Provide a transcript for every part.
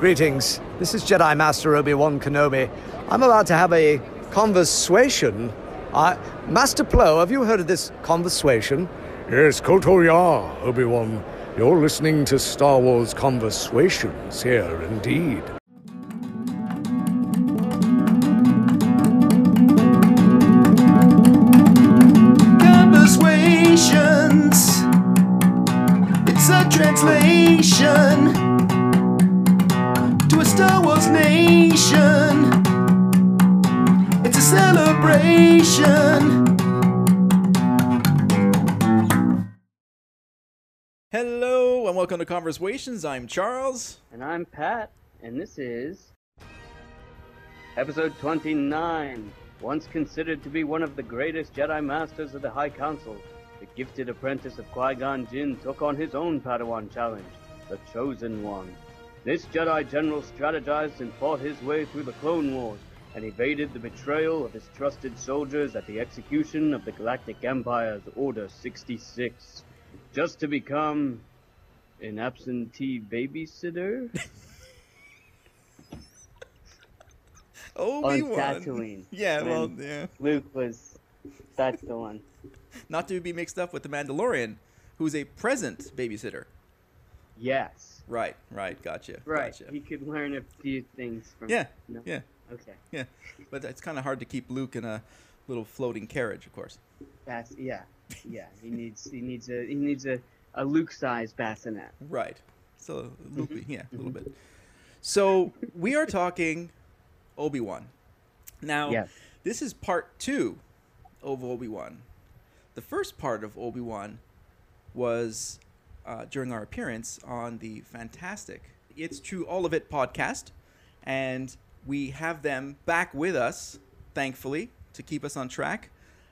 Greetings. This is Jedi Master Obi Wan Kenobi. I'm about to have a conversation. Master Plo, have you heard of this conversation? Yes, Koto Ya, Obi Wan. You're listening to Star Wars Conversations here, indeed. Conversations. I'm Charles. And I'm Pat, and this is episode 29. Once considered to be one of the greatest Jedi Masters of the High Council, the gifted apprentice of Qui Gon Jinn took on his own Padawan challenge, the Chosen One. This Jedi General strategized and fought his way through the Clone Wars and evaded the betrayal of his trusted soldiers at the execution of the Galactic Empire's Order 66, just to become an absentee babysitter? Obi Wan. Tatooine. Yeah, well, yeah. Luke was. That's the one. Not to be mixed up with the Mandalorian, who's a present babysitter. Yes. Right, right. Gotcha. Right. Gotcha. He could learn a few things from. Yeah, No? yeah, Okay. yeah. But it's kind of hard to keep Luke in a little floating carriage, of course. That's yeah. Yeah. He needs. He needs a. He needs a. A Luke-sized bassinet. Right. So loopy, yeah, a little Mhm. bit. So we are talking Obi Wan. Now, Yes. this is part two of Obi Wan. The first part of Obi Wan was uh, during our appearance on the fantastic It's True All of It podcast, and we have them back with us, thankfully, to keep us on track.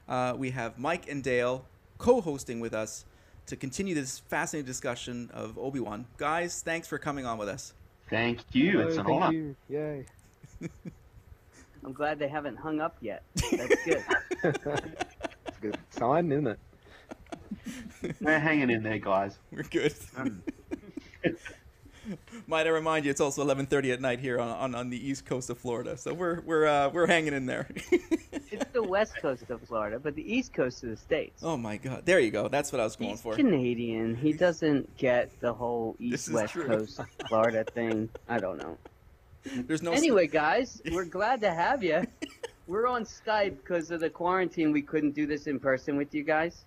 Uh, we have Mike and Dale co-hosting with us to continue this fascinating discussion of Obi Wan. Guys, thanks for coming on with us. Thank you. It's an honor. Yay. I'm glad they haven't hung up yet. That's good. It's a good sign, isn't it? We're hanging in there, guys. We're good. Um, Might I remind you, it's also 11:30 at night here on, on, on the east coast of Florida, so we're we're uh, we're hanging in there. It's the west coast of Florida, but the east coast of the states. oh my God! There you go. That's what I was going He's for. Canadian. He doesn't get the whole east west true. coast Florida thing. I don't know. There's no Anyway, guys, we're glad to have you. We're on Skype because of the quarantine. We couldn't do this in person with you guys.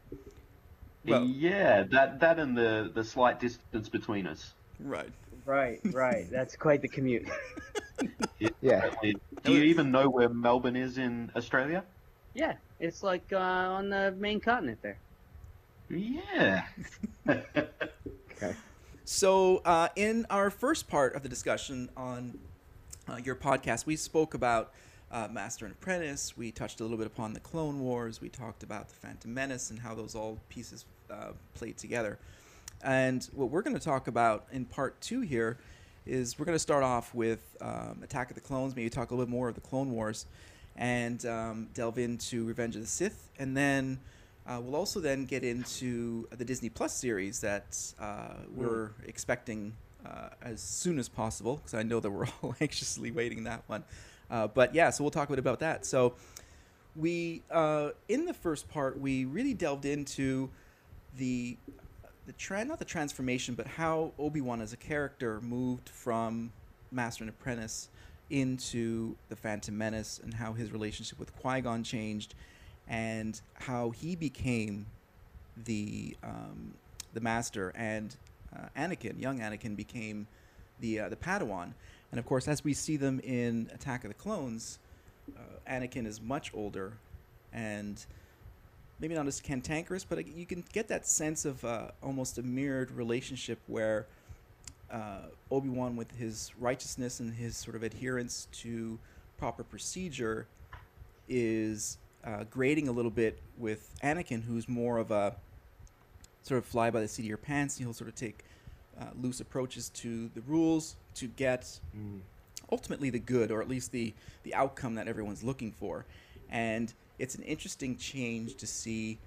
Well- yeah, that that and the the slight distance between us. right. Right, right. That's quite the commute. Yeah. Do you even know where Melbourne is in Australia? yeah, it's like uh, on the main continent there. Yeah. Okay. So, uh, in our first part of the discussion on uh, your podcast, we spoke about uh, Master and Apprentice. We touched a little bit upon the Clone Wars. We talked about the Phantom Menace and how those all pieces uh, played together. And what we're going to talk about in part two here is we're going to start off with um, Attack of the Clones, maybe talk a little bit more of the Clone Wars, and um, delve into Revenge of the Sith, and then uh, we'll also then get into the Disney Plus series that uh, we're expecting uh, as soon as possible because I know that we're all anxiously waiting that one. Uh, but yeah, so we'll talk a bit about that. So we uh, in the first part we really delved into the the tra- not the transformation, but how Obi Wan as a character moved from Master and Apprentice into the Phantom Menace, and how his relationship with Qui Gon changed, and how he became the um, the Master, and uh, Anakin, young Anakin, became the uh, the Padawan. And of course, as we see them in Attack of the Clones, uh, Anakin is much older, and maybe not as cantankerous, but you can get that sense of uh, almost a mirrored relationship where uh, Obi Wan, with his righteousness and his sort of adherence to proper procedure, is uh, grading a little bit with Anakin, who's more of a sort of fly by the seat of your pants. He'll sort of take uh, loose approaches to the rules to get ultimately the good, or at least the the outcome that everyone's looking for. And it's an interesting change to see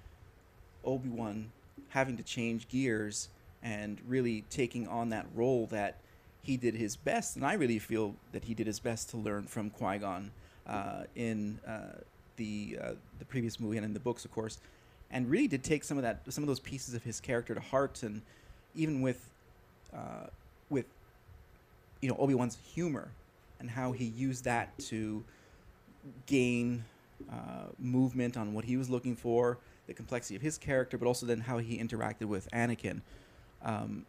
Obi Wan having to change gears and really taking on that role that he did his best, and I really feel that he did his best to learn from Qui Gon uh, in uh, the uh, the previous movie and in the books, of course, and really did take some of that some of those pieces of his character to heart, and even with uh, with you know Obi Wan's humor and how he used that to gain uh, movement on what he was looking for, the complexity of his character, but also then how he interacted with Anakin. Um,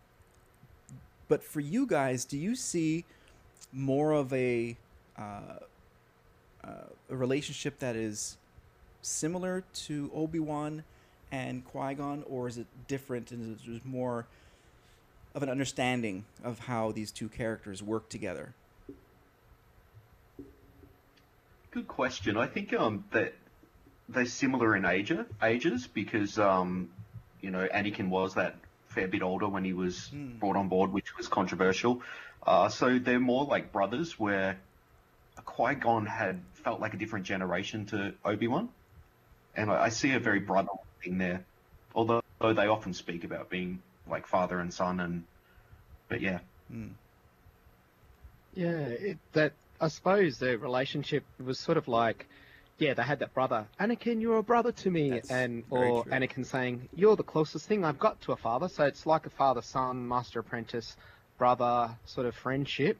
but for you guys, do you see more of a uh, uh, a relationship that is similar to Obi Wan and Qui Gon, or is it different and is it more of an understanding of how these two characters work together? Good question. I think um that they're similar in age ages because um you know Anakin was that fair bit older when he was Hmm. brought on board, which was controversial. Uh, so they're more like brothers, where Qui Gon had felt like a different generation to Obi Wan, and I, I see a very brotherly thing there. Although they often speak about being like father and son, and but yeah, Hmm. Yeah, it, that I suppose the relationship was sort of like, yeah, they had that brother. Anakin, you're a brother to me, That's and or. Anakin saying, "You're the closest thing I've got to a father." So it's like a father-son, master-apprentice, brother sort of friendship,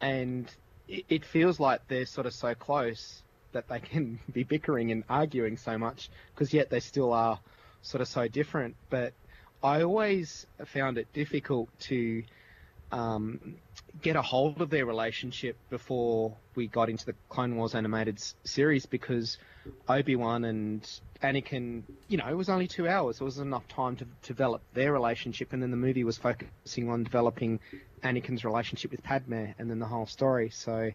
and it, it feels like they're sort of so close that they can be bickering and arguing so much because yet they still are sort of so different. But I always found it difficult to um, get a hold of their relationship before we got into the Clone Wars animated s- series because Obi Wan and Anakin, you know, it was only two hours. It was enough time to develop their relationship, and then the movie was focusing on developing Anakin's relationship with Padme, and then the whole story. So,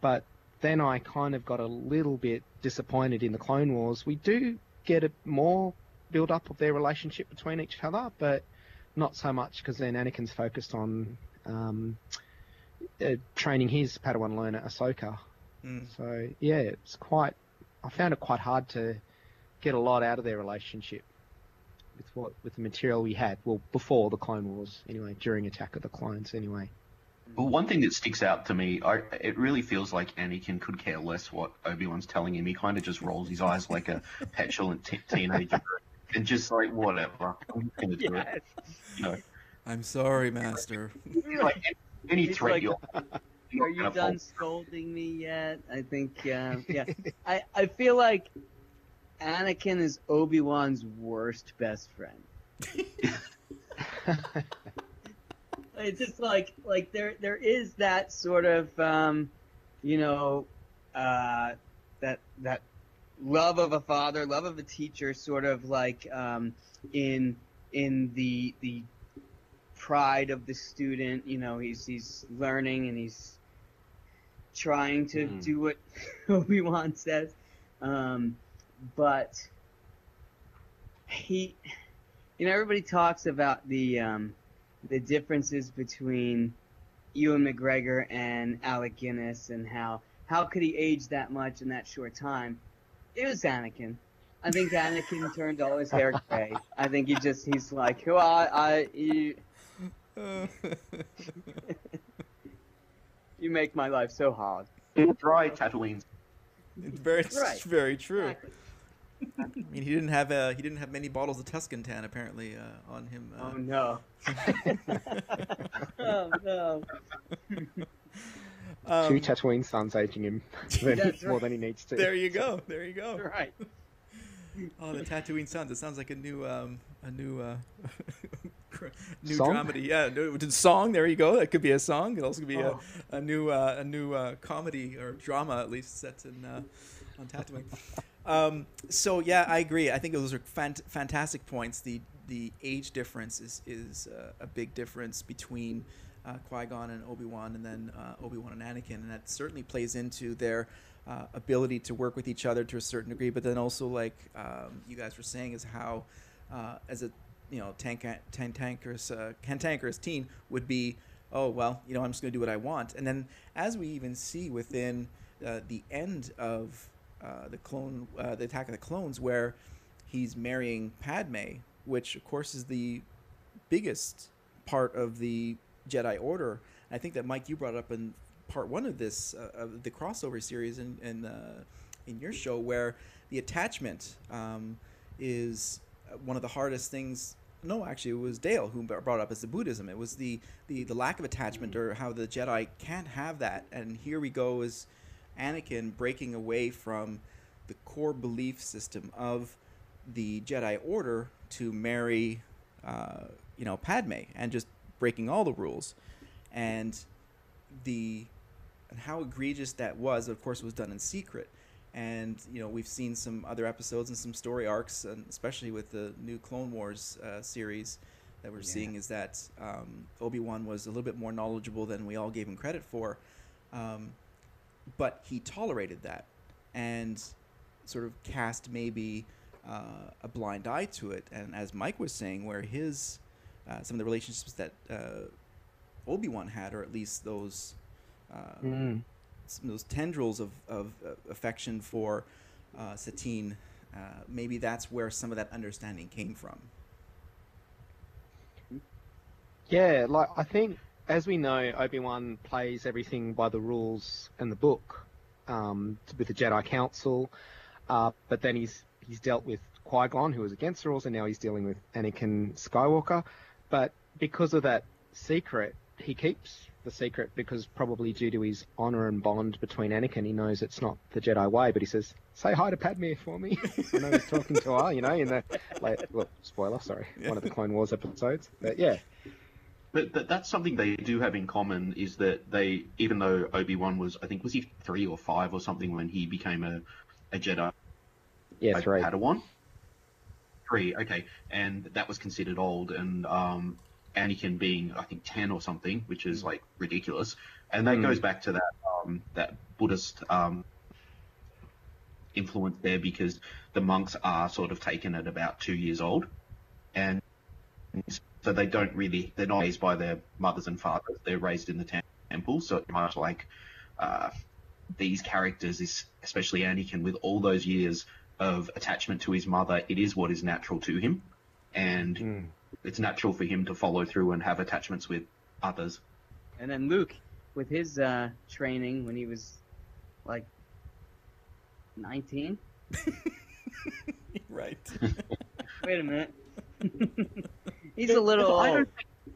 but then I kind of got a little bit disappointed in the Clone Wars. We do get a more build up of their relationship between each other, but not so much because then Anakin's focused on um, uh, training his Padawan learner Ahsoka. Hmm. So yeah, it's quite. I found it quite hard to get a lot out of their relationship with what with the material we had. Well, before the Clone Wars, anyway, during Attack of the Clones, anyway. Well, one thing that sticks out to me, I, it really feels like Anakin could care less what Obi Wan's telling him. He kind of just rolls his eyes like a petulant t- teenager, and just like whatever, I'm gonna do it. You know, I'm sorry, Master. like any He's threat like, you're. Are you're you done scolding me yet? I think, uh, yeah. I, I feel like Anakin is Obi Wan's worst best friend. It's just like like there there is that sort of um, you know uh, that that love of a father, love of a teacher, sort of like um, in in the the pride of the student. You know, he's he's learning and he's trying to Mhm. do what Obi Wan says, um, but he, you know, everybody talks about the um, the differences between Ewan McGregor and Alec Guinness and how how could he age that much in that short time? It was Anakin. I think Anakin turned all his hair gray. I think he just he's like, well, I, I you, you make my life so hard. It's Dry Tatooine's It's very, it's Right. very true. Exactly. I mean, he didn't have uh, he didn't have many bottles of Tuscan Tan apparently uh, on him. Uh, Oh no. oh no. Um, Two Tatooine sons aging him than, That's more than he needs to. there you go. There you go. Right. Oh, the Tatooine Sons. It sounds like a new, um, a new, uh, new Song? dramedy. Yeah, new song. There you go. That could be a song. It also could also be Oh. a, a new, uh, a new uh, comedy or drama at least set in uh, on Tatooine. um, so yeah, I agree. I think those are fant- fantastic points. The the age difference is is uh, a big difference between uh, Qui Gon and Obi Wan, and then uh, Obi Wan and Anakin, and that certainly plays into their uh, ability to work with each other to a certain degree. But then also, like um, you guys were saying, is how uh, as a you know tank tankerous uh, cantankerous teen would be. Oh well, you know I'm just going to do what I want, and then as we even see within uh, the end of the clone, the Attack of the Clones, where he's marrying Padme, which of course is the biggest part of the Jedi Order I think that Mike, you brought up in part one of this uh, of the crossover series in in, uh, in your show, where the attachment um, is uh, one of the hardest things. No, actually, it was Dale who brought up as the Buddhism. It was the, the, the lack of attachment, or how the Jedi can't have that. And here we go is Anakin breaking away from the core belief system of the Jedi Order to marry, uh, you know, Padme, and just breaking all the rules, and the and how egregious that was. Of course, was done in secret, and you know we've seen some other episodes and some story arcs, and especially with the new Clone Wars uh, series that we're seeing, is that um, Obi Wan was a little bit more knowledgeable than we all gave him credit for. Um, but he tolerated that and sort of cast maybe uh, a blind eye to it. And as Mike was saying, where his uh, some of the relationships that uh, Obi Wan had, or at least those uh, Mm. those tendrils of, of uh, affection for uh, Satine, uh, maybe that's where some of that understanding came from. Yeah, like I think as we know, Obi Wan plays everything by the rules in the book um, with the Jedi Council, uh, but then he's he's dealt with Qui Gon, who was against the rules, and now he's dealing with Anakin Skywalker. But because of that secret, he keeps the secret because probably due to his honor and bond between Anakin, he knows it's not the Jedi way. But he says, "Say hi to Padme for me." And I know he's talking to her, you know, in the like, well, spoiler, sorry, one of the Clone Wars episodes. But yeah, But, but that's something they do have in common is that they, even though Obi Wan was, I think, was he three or five or something when he became a, a Jedi yeah, like three. Padawan? Three, okay. And that was considered old, and um, Anakin being, I think, ten or something, which is like ridiculous. And that Mm. goes back to that um, that Buddhist um, influence there, because the monks are sort of taken at about two years old, and so they don't really they're not raised by their mothers and fathers. They're raised in the temple, so it's much like uh, these characters, is especially Anakin, with all those years of attachment to his mother, it is what is natural to him, and Mm. it's natural for him to follow through and have attachments with others. And then Luke, with his uh, training when he was like 19. right. Wait a minute. He's a little, I don't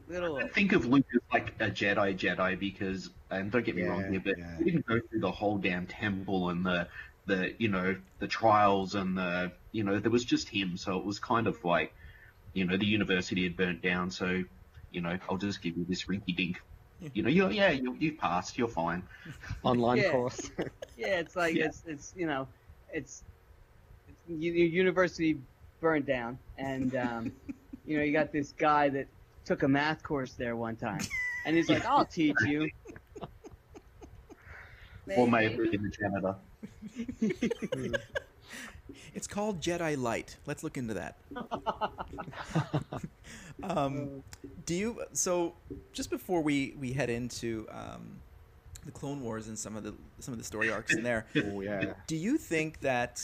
little. I think of Luke as like a Jedi Jedi because, and don't get me wrong here, but yeah. he didn't go through the whole damn temple and the, the, you know, the trials and the, you know, there was just him. So it was kind of like, you know, the university had burnt down. So, you know, I'll just give you this rinky dink. You know, you're, yeah, you, you passed, you're fine. Online Yeah. course. Yeah, it's like Yeah. it's it's you know, it's, it's u- u- university burned down, and um, you know you got this guy that took a math course there one time, and he's like, "I'll teach you." Or may have been the janitor. It's called Jedi Light. Let's look into that. um, do you? So, just before we we head into um, the Clone Wars and some of the some of the story arcs in there, oh yeah. do you think that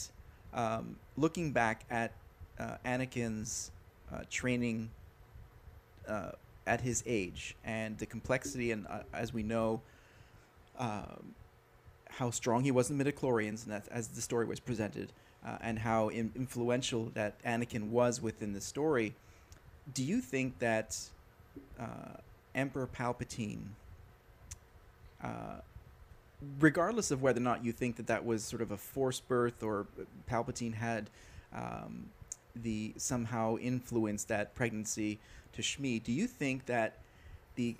um, looking back at uh, Anakin's uh, training uh, at his age and the complexity, and uh, as we know, um, how strong he was in the midichlorians, and that, as the story was presented, uh, and how in, influential that Anakin was within the story, do you think that uh, Emperor Palpatine uh, regardless of whether or not you think that that was sort of a forced birth or Palpatine had um, the somehow influenced that pregnancy to Shmi, do you think that the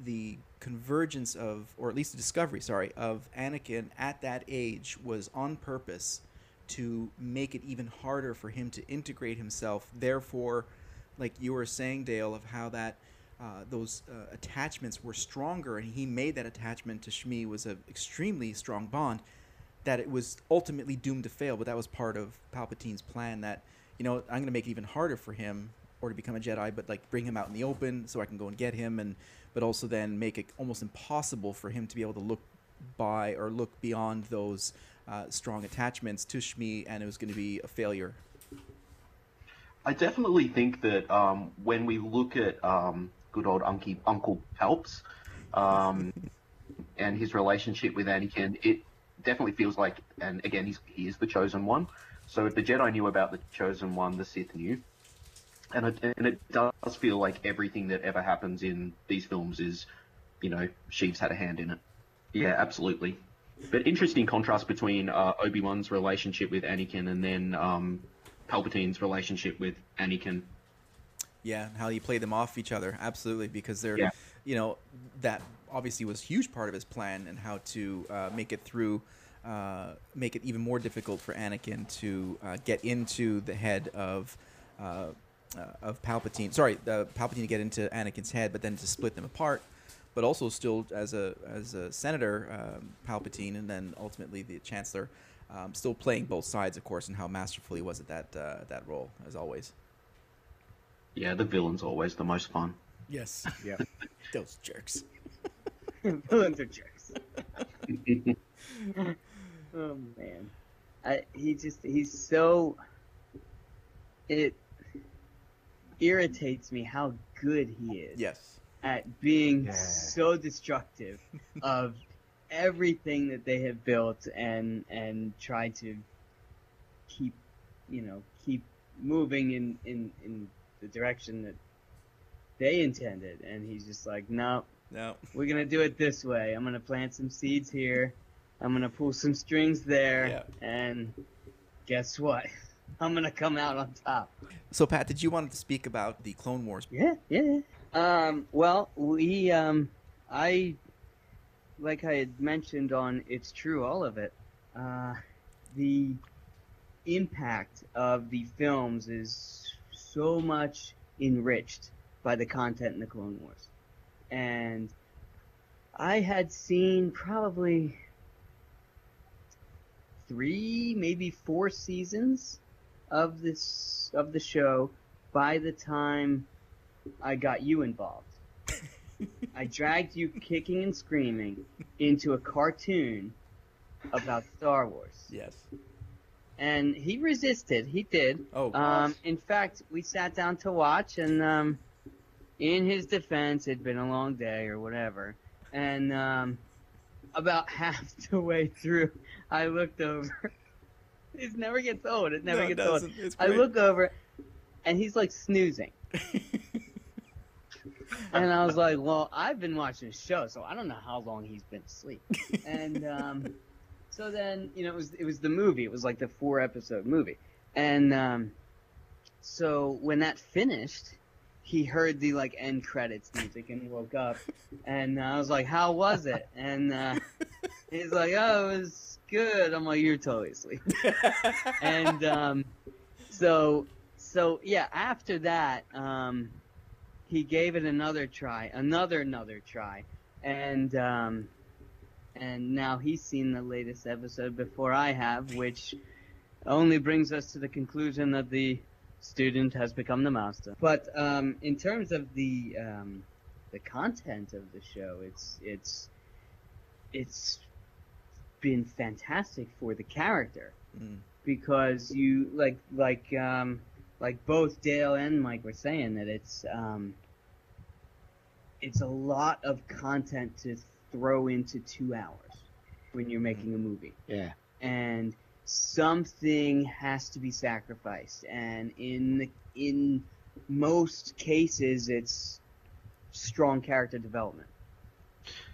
the convergence of, or at least the discovery, sorry, of Anakin at that age was on purpose to make it even harder for him to integrate himself. Therefore, like you were saying, Dale, of how that uh, those uh, attachments were stronger, and he made that attachment to Shmi was an extremely strong bond. That it was ultimately doomed to fail, but that was part of Palpatine's plan. That you know I'm going to make it even harder for him, or to become a Jedi, but like bring him out in the open so I can go and get him, and but also then make it almost impossible for him to be able to look by or look beyond those uh, strong attachments to Shmi, and it was going to be a failure. I definitely think that um, when we look at um, good old Uncle, Uncle Palps, um, and his relationship with Anakin, it definitely feels like, and again, he's, he is the chosen one. So if the Jedi knew about the chosen one, the Sith knew. And it, and it does feel like everything that ever happens in these films is, you know, Sheev's had a hand in it. Yeah, absolutely. But interesting contrast between uh, Obi Wan's relationship with Anakin and then um, Palpatine's relationship with Anakin. Yeah, how you play them off each other, absolutely, because they're, Yeah. you know, that obviously was a huge part of his plan and how to uh, make it through, uh, make it even more difficult for Anakin to uh, get into the head of, uh, of Palpatine. Sorry, uh, Palpatine to get into Anakin's head, but then to split them apart. But also still as a as a senator, um, Palpatine, and then ultimately the Chancellor, um, still playing both sides, of course, and how masterful he was at that uh, that role, as always. Yeah, the villain's always the most fun. Yes. Yeah. Those jerks. Villains are jerks. oh man, I, he just he's so it irritates me how good he is Yes. at being Yeah. so destructive of everything that they have built and and try to keep you know keep moving in in in the direction that they intended and he's just like no No. we're gonna do it this way. I'm gonna plant some seeds here. I'm gonna pull some strings there, Yeah. and guess what? I'm gonna come out on top. So Pat, did you want to speak about the Clone Wars? Yeah, yeah. Um, well, we, um, I, like I had mentioned on It's True, all of it, uh, the impact of the films is so much enriched by the content in the Clone Wars. And I had seen probably three, maybe four seasons of this of the show by the time I got you involved. I dragged you kicking and screaming into a cartoon about Star Wars. Yes. And he resisted. He did. Oh, Um, in fact, we sat down to watch, and um, in his defense, it'd been a long day or whatever. And um, about half the way through, I looked over. It never gets old. It never No, it gets old. I look over, and he's like snoozing. And I was like, well, I've been watching the show, so I don't know how long he's been asleep. And um, so then, you know, it was it was the movie. It was like the four episode movie. And um, so when that finished, he heard the like end credits music and woke up. And I was like, how was it? And uh, he's like, oh, it was good. I'm like, you're totally asleep. and um, so so yeah, after that, um, he gave it another try, another another try, and um, and now he's seen the latest episode before I have, which only brings us to the conclusion that the student has become the master. But um, in terms of the um, the content of the show, it's it's it's been fantastic for the character Mm. because you like like um like both Dale and Mike were saying that it's um it's a lot of content to throw into two hours when you're making a movie Yeah. and something has to be sacrificed and in the, in most cases it's strong character development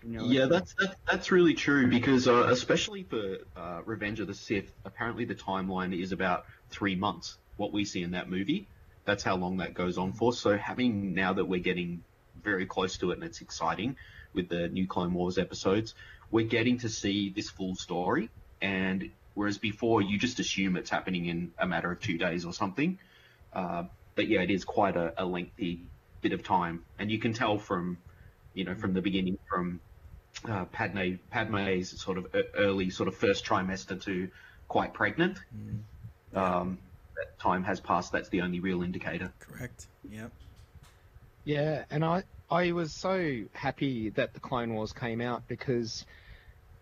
you know Yeah, that's that's, that's really true because uh, especially for uh, Revenge of the Sith, apparently the timeline is about three months. What we see in that movie, that's how long that goes on for. So having now that we're getting very close to it and it's exciting with the new Clone Wars episodes, we're getting to see this full story. And whereas before you just assume it's happening in a matter of two days or something, uh, but yeah, it is quite a, a lengthy bit of time, and you can tell from you know, from the beginning, from uh, Padme, Padme's sort of early, sort of first trimester to quite pregnant. Um, that time has passed. That's the only real indicator. Correct. Yep. Yeah, and I I was so happy that the Clone Wars came out because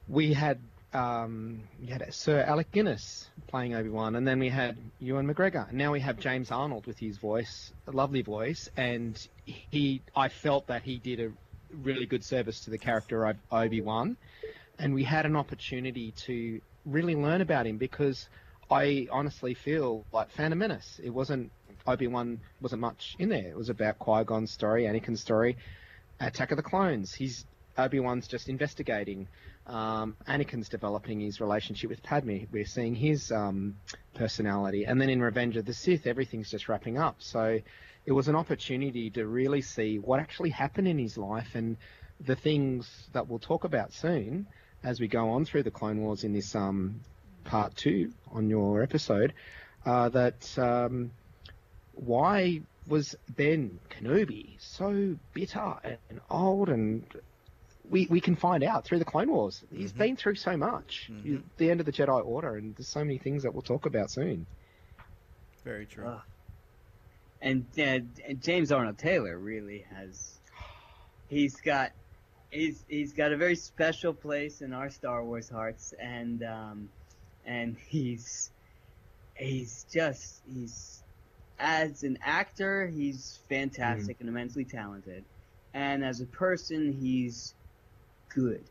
we had um, we had Sir Alec Guinness playing Obi Wan, and then we had Ewan McGregor. And now we have James Arnold with his voice, a lovely voice, and he I felt that he did a really good service to the character of Obi Wan, and we had an opportunity to really learn about him because I honestly feel like Phantom Menace. It wasn't Obi Wan wasn't much in there. It was about Qui Gon's story, Anakin's story, Attack of the Clones. He's Obi Wan's just investigating. Um, Anakin's developing his relationship with Padme. We're seeing his um, personality, and then in Revenge of the Sith, everything's just wrapping up. So it was an opportunity to really see what actually happened in his life and the things that we'll talk about soon as we go on through the Clone Wars in this um, part two on your episode. Uh, that um, why was Ben Kenobi so bitter and old and we, we can find out through the Clone Wars. He's Mhm. been through so much. Mhm. The end of the Jedi Order, and there's so many things that we'll talk about soon. Very true. Ugh. And uh, James Arnold Taylor really has. He's got, he's he's got a very special place in our Star Wars hearts, and um, and he's he's just he's as an actor he's fantastic and immensely talented, and as a person he's good.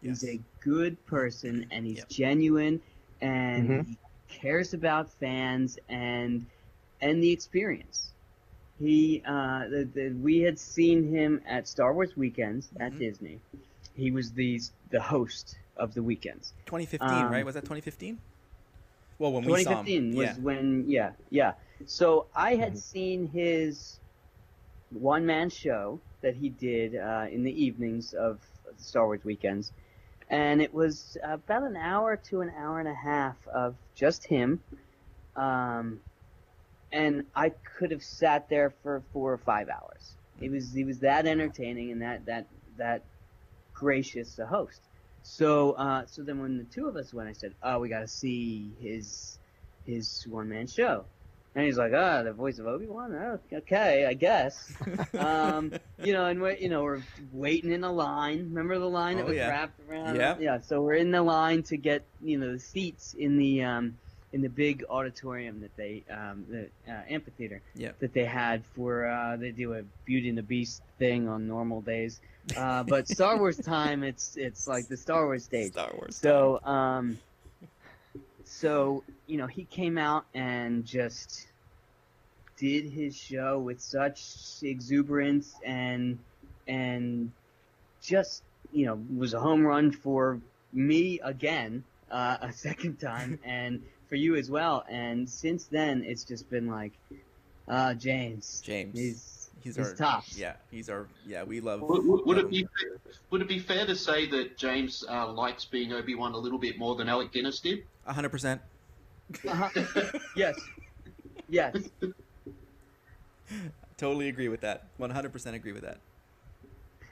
Yes. He's a good person, and he's Yep. genuine, and Mhm. he cares about fans and and the experience. He, uh, the, the, we had seen him at Star Wars weekends at Mhm. Disney. He was the the host of the weekends. 2015, Um, right? Was that 2015? Well, when we saw him. 2015 was yeah. when, yeah, yeah. So I had Mhm. seen his one man show that he did uh, in the evenings of Star Wars weekends, and it was about an hour to an hour and a half of just him. Um, and I could have sat there for four or five hours. It was he was that entertaining and that that that gracious a host. So uh, so then when the two of us went, I said, "Oh, we got to see his his one man show." And he's like, "Ah, the voice of Obi Wan. Oh, okay, I guess." um, you know, and we're you know we're waiting in a line. Remember the line that Oh, was yeah. wrapped around? Yeah. Yeah. So we're in the line to get you know the seats in the um, in the big auditorium that they um, the uh, amphitheater Yep. that they had for uh, they do a Beauty and the Beast thing on normal days. Uh, but Star Wars time, it's it's like the Star Wars stage. Star Wars. So, um, so you know, he came out and just did his show with such exuberance and and just you know was a home run for me again uh, a second time and for you as well. And since then, it's just been like, uh, James, James. he's he's he's our tops. Yeah, he's our yeah. We love. Would, would, would it be him. would it be fair to say that James uh, likes being Obi Wan a little bit more than Alec Guinness did? A hundred percent. Uh-huh. yes, yes. Totally agree with that. One hundred percent agree with that.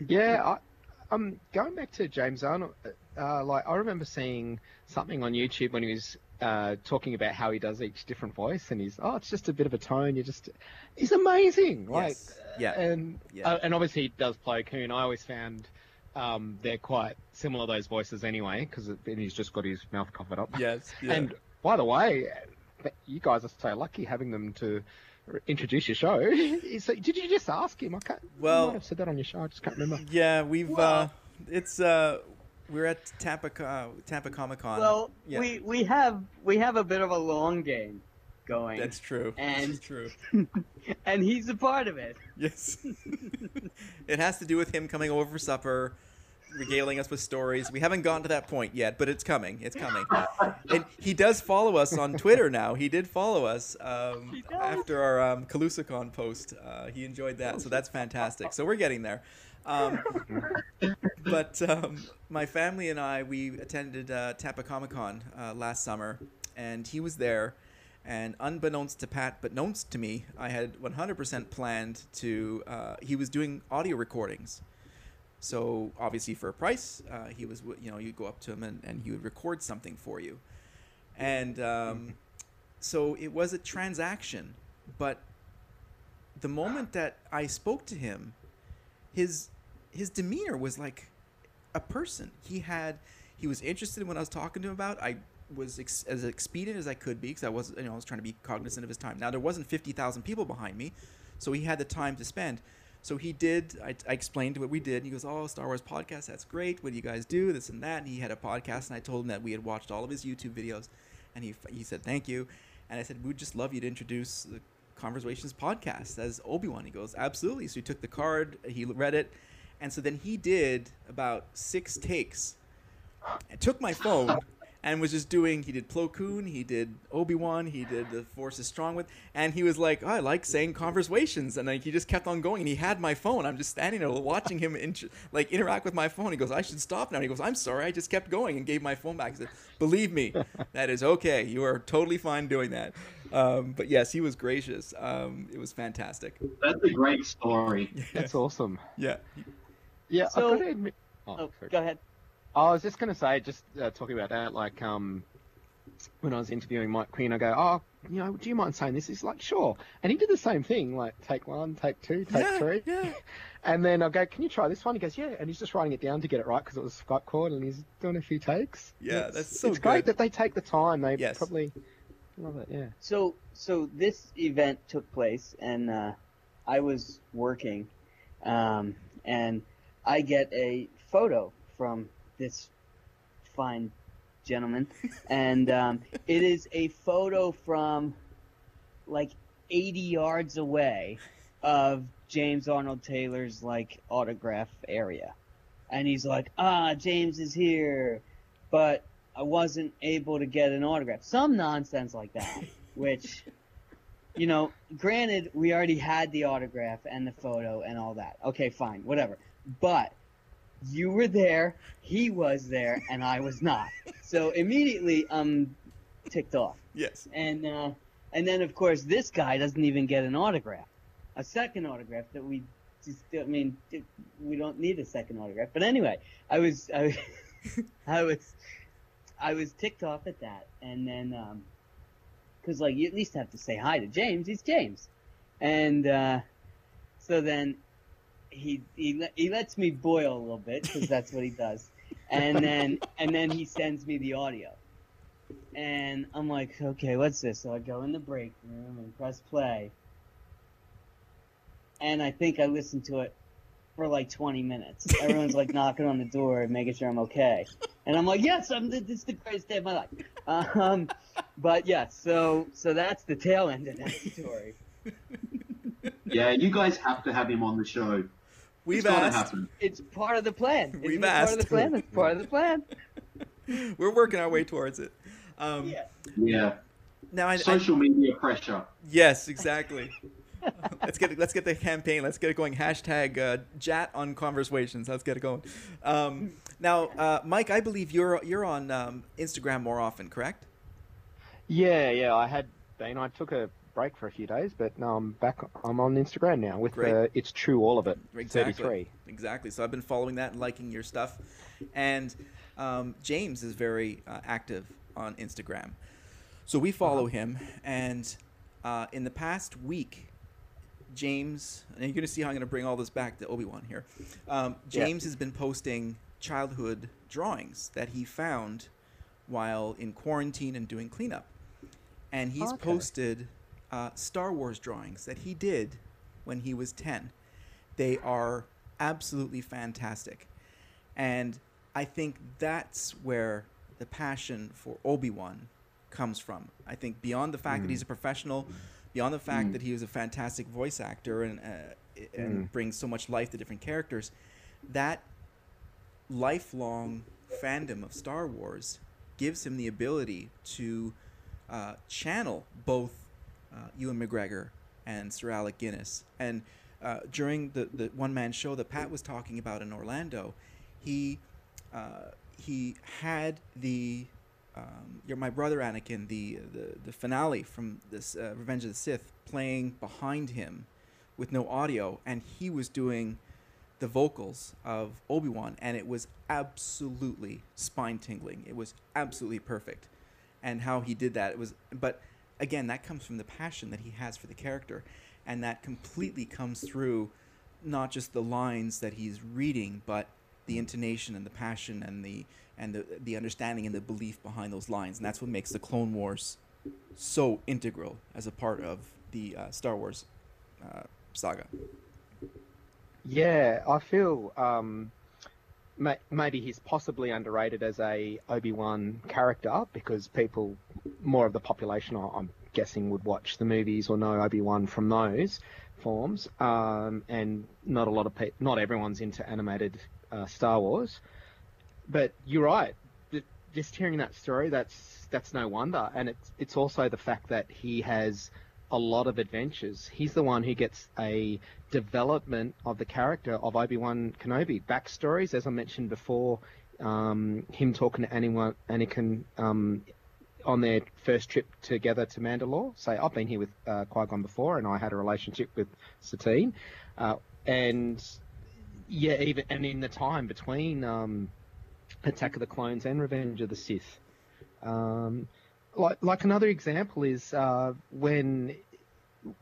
Yeah, I, um, going back to James Arnold, uh, like I remember seeing something on YouTube when he was uh, talking about how he does each different voice, and he's oh, it's just a bit of a tone. You just, he's amazing. Like, Yes. Yeah. and Yeah. uh, and obviously he does play Koon. I always found um, they're quite similar those voices anyway, because he's just got his mouth covered up. Yes. Yeah. And by the way, you guys are so lucky having them to introduce your show. so, did you just ask him? I can't. Well- might have said that on your show. I just can't remember. yeah, we've uh, it's uh, we're at Tampa Co- Tampa Comic Con. Well, yeah, we we have we have a bit of a long game going, that's true. and- that's true. and he's a part of it. Yes. it has to do with him coming over for supper, regaling us with stories. We haven't gotten to that point yet, but it's coming. It's coming. and he does follow us on Twitter now. He did follow us um, after our um, Calusacon post. Uh, he enjoyed that, so that's fantastic. So we're getting there. Um, but um, my family and I, we attended uh, Tampa Comic Con uh, last summer, and he was there. And unbeknownst to Pat, but knownst to me, I had 100% planned to. Uh, he was doing audio recordings, so obviously for a price, uh, he was. You know, you'd go up to him and, and he would record something for you, and um, so it was a transaction. But the moment that I spoke to him, his his demeanor was like a person. He had he was interested in what I was talking to him about. I was ex- as expedient as I could be because I was you know I was trying to be cognizant of his time. Now there wasn't fifty thousand people behind me, so he had the time to spend. So he did. I, I explained what we did. He goes, "Oh, Star Wars podcast. That's great. What do you guys do? This and that." And he had a podcast, and I told him that we had watched all of his YouTube videos, and he he said thank you, and I said we'd just love you to introduce the Conversations podcast as Obi Wan. He goes, "Absolutely." So he took the card, he read it, and so then he did about six takes, and took my phone. And was just doing. He did Plo Koon, he did Obi Wan, he did The Force is Strong with, and he was like, oh, "I like saying conversations," and like he just kept on going. And he had my phone. I'm just standing there watching him int- like interact with my phone. He goes, "I should stop now." And he goes, "I'm sorry, I just kept going," and gave my phone back. He said, "Believe me, that is okay. You are totally fine doing that." Um, but yes, he was gracious. Um, it was fantastic. That's a great story. That's awesome. Yeah, Yeah, So- I've got to admit. Oh, Oh, go ahead. I was just going to say, just uh, talking about that, like um, when I was interviewing Mike Quinn, I go, oh, you know, do you mind saying this? He's like, sure. And he did the same thing, like take one, take two, take Yeah, three. yeah. And then I go, can you try this one? He goes, yeah. And he's just writing it down to get it right because it was Skype call and he's doing a few takes. Yeah, It's- that's so It's great that they take the time. They Yes. probably love it, yeah. So, so this event took place, and uh, I was working, um, and I get a photo from this fine gentleman, and um, it is a photo from like 80 yards away of James Arnold Taylor's like autograph area, and he's like, "Ah, James is here," but I wasn't able to get an autograph. Some nonsense like that, which, you know, granted, we already had the autograph and the photo and all that. Okay, fine, whatever. But you were there, he was there, and I was not. So immediately I'm ticked off. yes. And uh, and then of course this guy doesn't even get an autograph, a second autograph that we just I mean we don't need a second autograph. But anyway, I was I, I was I was ticked off at that, and then um, because like you at least have to say hi to James. He's James, and uh, so then he he he lets me boil a little bit because that's what he does, and then and then he sends me the audio. And I'm like, okay, what's this? So I go in the break room and press play. And I think I listened to it for like 20 minutes. Everyone's like knocking on the door and making sure I'm okay. And I'm like, yes, I'm. This is the greatest day of my life. Um, but yeah, so so that's the tail end of that story. Yeah, you guys have to have him on the show. We've it's asked. happen. It's part of the plan. Isn't We've it Part of the asked. plan. It's part of the plan. We're working our way towards it. Um, Yeah. Yeah. Now, I, I, Social media pressure. yes, exactly. let's get let's get the campaign. Let's get it going. Hashtag uh, Jat on conversations. Let's get it going. Um, now, uh, Mike, I believe you're you're on um, Instagram more often, correct? Yeah, yeah. I had been. I took a break for a few days, but no, I'm back. I'm on Instagram now with Great. uh, it's true all of it. Exactly. 33. Exactly. So I've been following that and liking your stuff, and um, James is very uh, active on Instagram. So we follow him, and uh, in the past week, James, and you're going to see how I'm going to bring all this back to Obi Wan here. Um, Yeah. James has been posting childhood drawings that he found while in quarantine and doing cleanup, and he's Okay. posted uh, Star Wars drawings that he did when he was ten. They are absolutely fantastic. And I think that's where the passion for Obi Wan comes from. I think beyond the fact that he's a professional, beyond the fact that he was a fantastic voice actor and, uh, and brings so much life to different characters, that lifelong fandom of Star Wars gives him the ability to uh, channel both uh, Ewan McGregor and Sir Alec Guinness. And uh, during the, the one man show that Pat was talking about in Orlando, he uh, he had the um, you're my brother Anakin the, the the finale from this uh, Revenge of the Sith playing behind him with no audio, and he was doing the vocals of Obi Wan, and it was absolutely spine tingling. It was absolutely perfect, and how he did that it was. But again, that comes from the passion that he has for the character, and that completely comes through, not just the lines that he's reading, but the intonation and the passion and the and the the understanding and the belief behind those lines, and that's what makes the Clone Wars so integral as a part of the uh, Star Wars uh, saga. Yeah, I feel um, maybe he's possibly underrated as a Obi Wan character because people, more of the population, I'm guessing, would watch the movies or know Obi Wan from those forms, um, and not a lot of people, not everyone's into animated uh, Star Wars. But you're right. Just hearing that story, that's that's no wonder, and it's it's also the fact that he has a lot of adventures. He's the one who gets a development of the character of Obi Wan Kenobi. Backstories, as I mentioned before, um, him talking to Anakin, Anakin um, on their first trip together to Mandalore. Say, I've been here with uh, Qui Gon before, and I had a relationship with Satine, uh, and yeah, even and in the time between um, Attack of the Clones and Revenge of the Sith. Um, like like another example is uh, when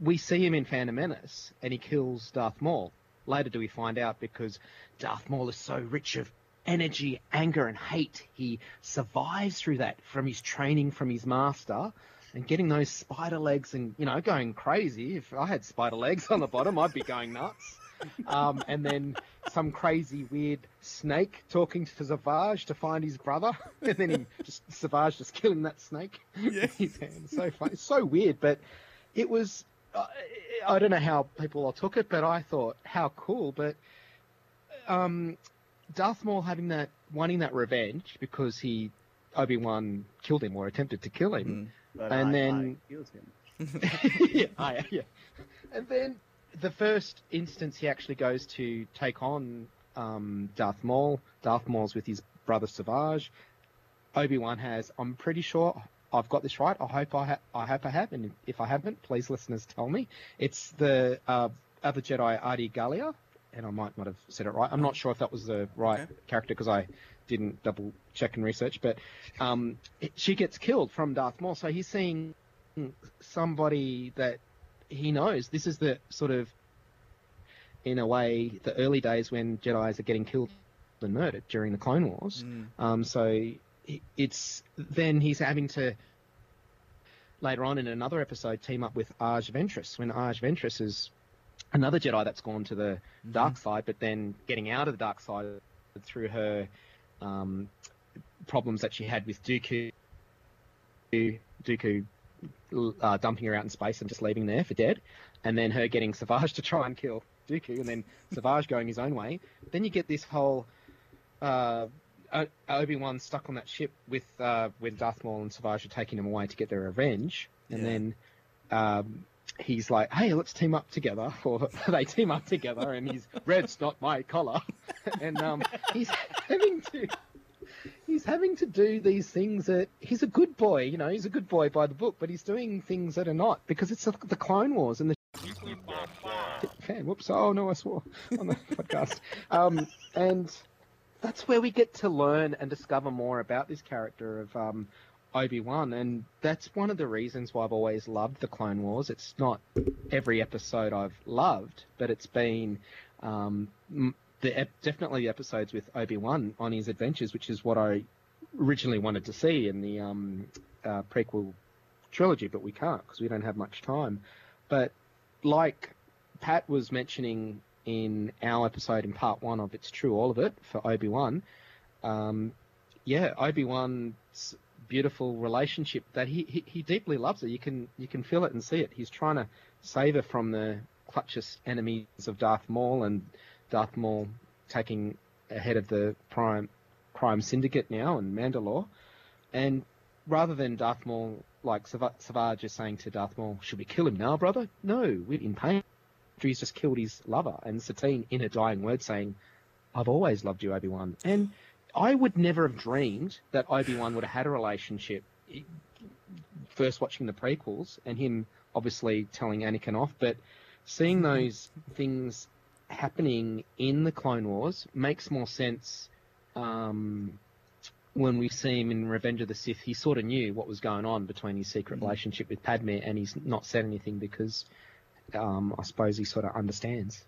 we see him in Phantom Menace and he kills Darth Maul. Later, do we find out because Darth Maul is so rich of energy, anger, and hate, he survives through that from his training from his master. And getting those spider legs and, you know, going crazy. If I had spider legs on the bottom, I'd be going nuts. Um, and then some crazy weird snake talking to Savage to find his brother, and then he just Savage just killing that snake Yeah. his hand. So funny, it's so weird, but it was. Uh, I don't know how people all took it, but I thought how cool. But um, Darth Maul having that wanting that revenge because he Obi Wan killed him or attempted to kill him. But And I, then- I killed him. yeah, I- yeah. And then the first instance he actually goes to take on um, Darth Maul. Darth Maul's with his brother Savage. Obi Wan has. I'm pretty sure I've got this right. I hope I ha- I hope I have, and if I haven't, please listeners tell me. It's the uh, other Jedi Adi Gallia, and I might not have said it right. I'm not sure if that was the right Okay. character because I didn't double check and research, but um, it- she gets killed from Darth Maul, so he's seeing somebody that he knows. This is the sort of, in a way, the early days when Jedi's are getting killed and murdered during the Clone Wars. Mm. Um, so it's then he's having to later on in another episode team up with Asajj Ventress when Asajj Ventress is another Jedi that's gone to the dark side, but then getting out of the dark side through her um, problems that she had with Dooku, Dooku uh, dumping her out in space and just leaving there for dead, and then her getting Savage to try and kill Dooku, and then Savage going his own way. Then you get this whole uh, Obi Wan stuck on that ship with uh, when Darth Maul and Savage are taking him away to get their revenge, and Yeah. then um, he's like, "Hey, let's team up together," or they team up together, and he's red's not my color, and um, he's having to. He's having to do these things that he's a good boy, you know, he's a good boy by the book, but he's doing things that are not because it's the Clone Wars and the fan. Whoops! Oh no, I swore on the podcast. Um, and that's where we get to learn and discover more about this character of um, Obi Wan, and that's one of the reasons why I've always loved the Clone Wars. It's not every episode I've loved, but it's been um, the ep- definitely episodes with Obi Wan on his adventures, which is what I originally wanted to see in the um, uh, prequel trilogy, but we can't because we don't have much time. But like Pat was mentioning in our episode in part one of It's True, All of It for Obi Wan, um, yeah, Obi Wan's beautiful relationship that he, he he deeply loves her. You can you can feel it and see it. He's trying to save her from the clutches enemies of Darth Maul and Darth Maul taking ahead of the prime crime syndicate now and Mandalore. And rather than Darth Maul, like Sav- Savage is saying to Darth Maul, should we kill him now, brother? No, we're in pain. He's just killed his lover. And Satine, in her dying words, saying, I've always loved you, Obi-Wan. And I would never have dreamed that Obi-Wan would have had a relationship first watching the prequels and him obviously telling Anakin off, but seeing those things happening in the Clone Wars makes more sense um, when we see him in Revenge of the Sith. He sort of knew what was going on between his secret relationship with Padme, and he's not said anything because um, I suppose he sort of understands.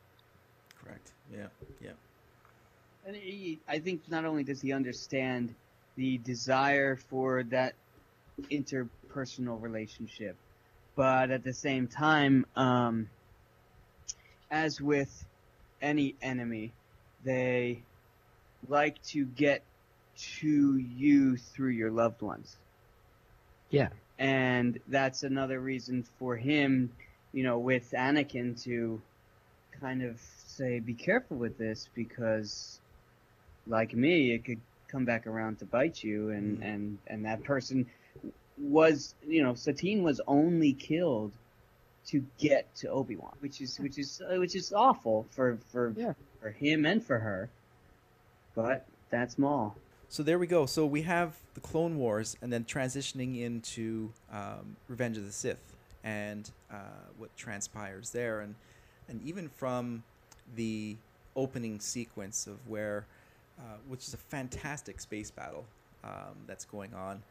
Correct. Yeah. Yeah. And he, I think not only does he understand the desire for that interpersonal relationship, but at the same time, um, as with any enemy, they like to get to you through your loved ones. Yeah. And that's another reason for him, you know, with Anakin to kind of say, be careful with this because, like me, it could come back around to bite you. And, mm-hmm. and, and that person was, you know, Satine was only killed to get to Obi Wan, which is which is uh, which is awful for for Yeah. for him and for her. But that's Maul. So there we go. So we have the Clone Wars, and then transitioning into um, Revenge of the Sith, and uh, what transpires there, and and even from the opening sequence of where, uh, which is a fantastic space battle um, that's going on.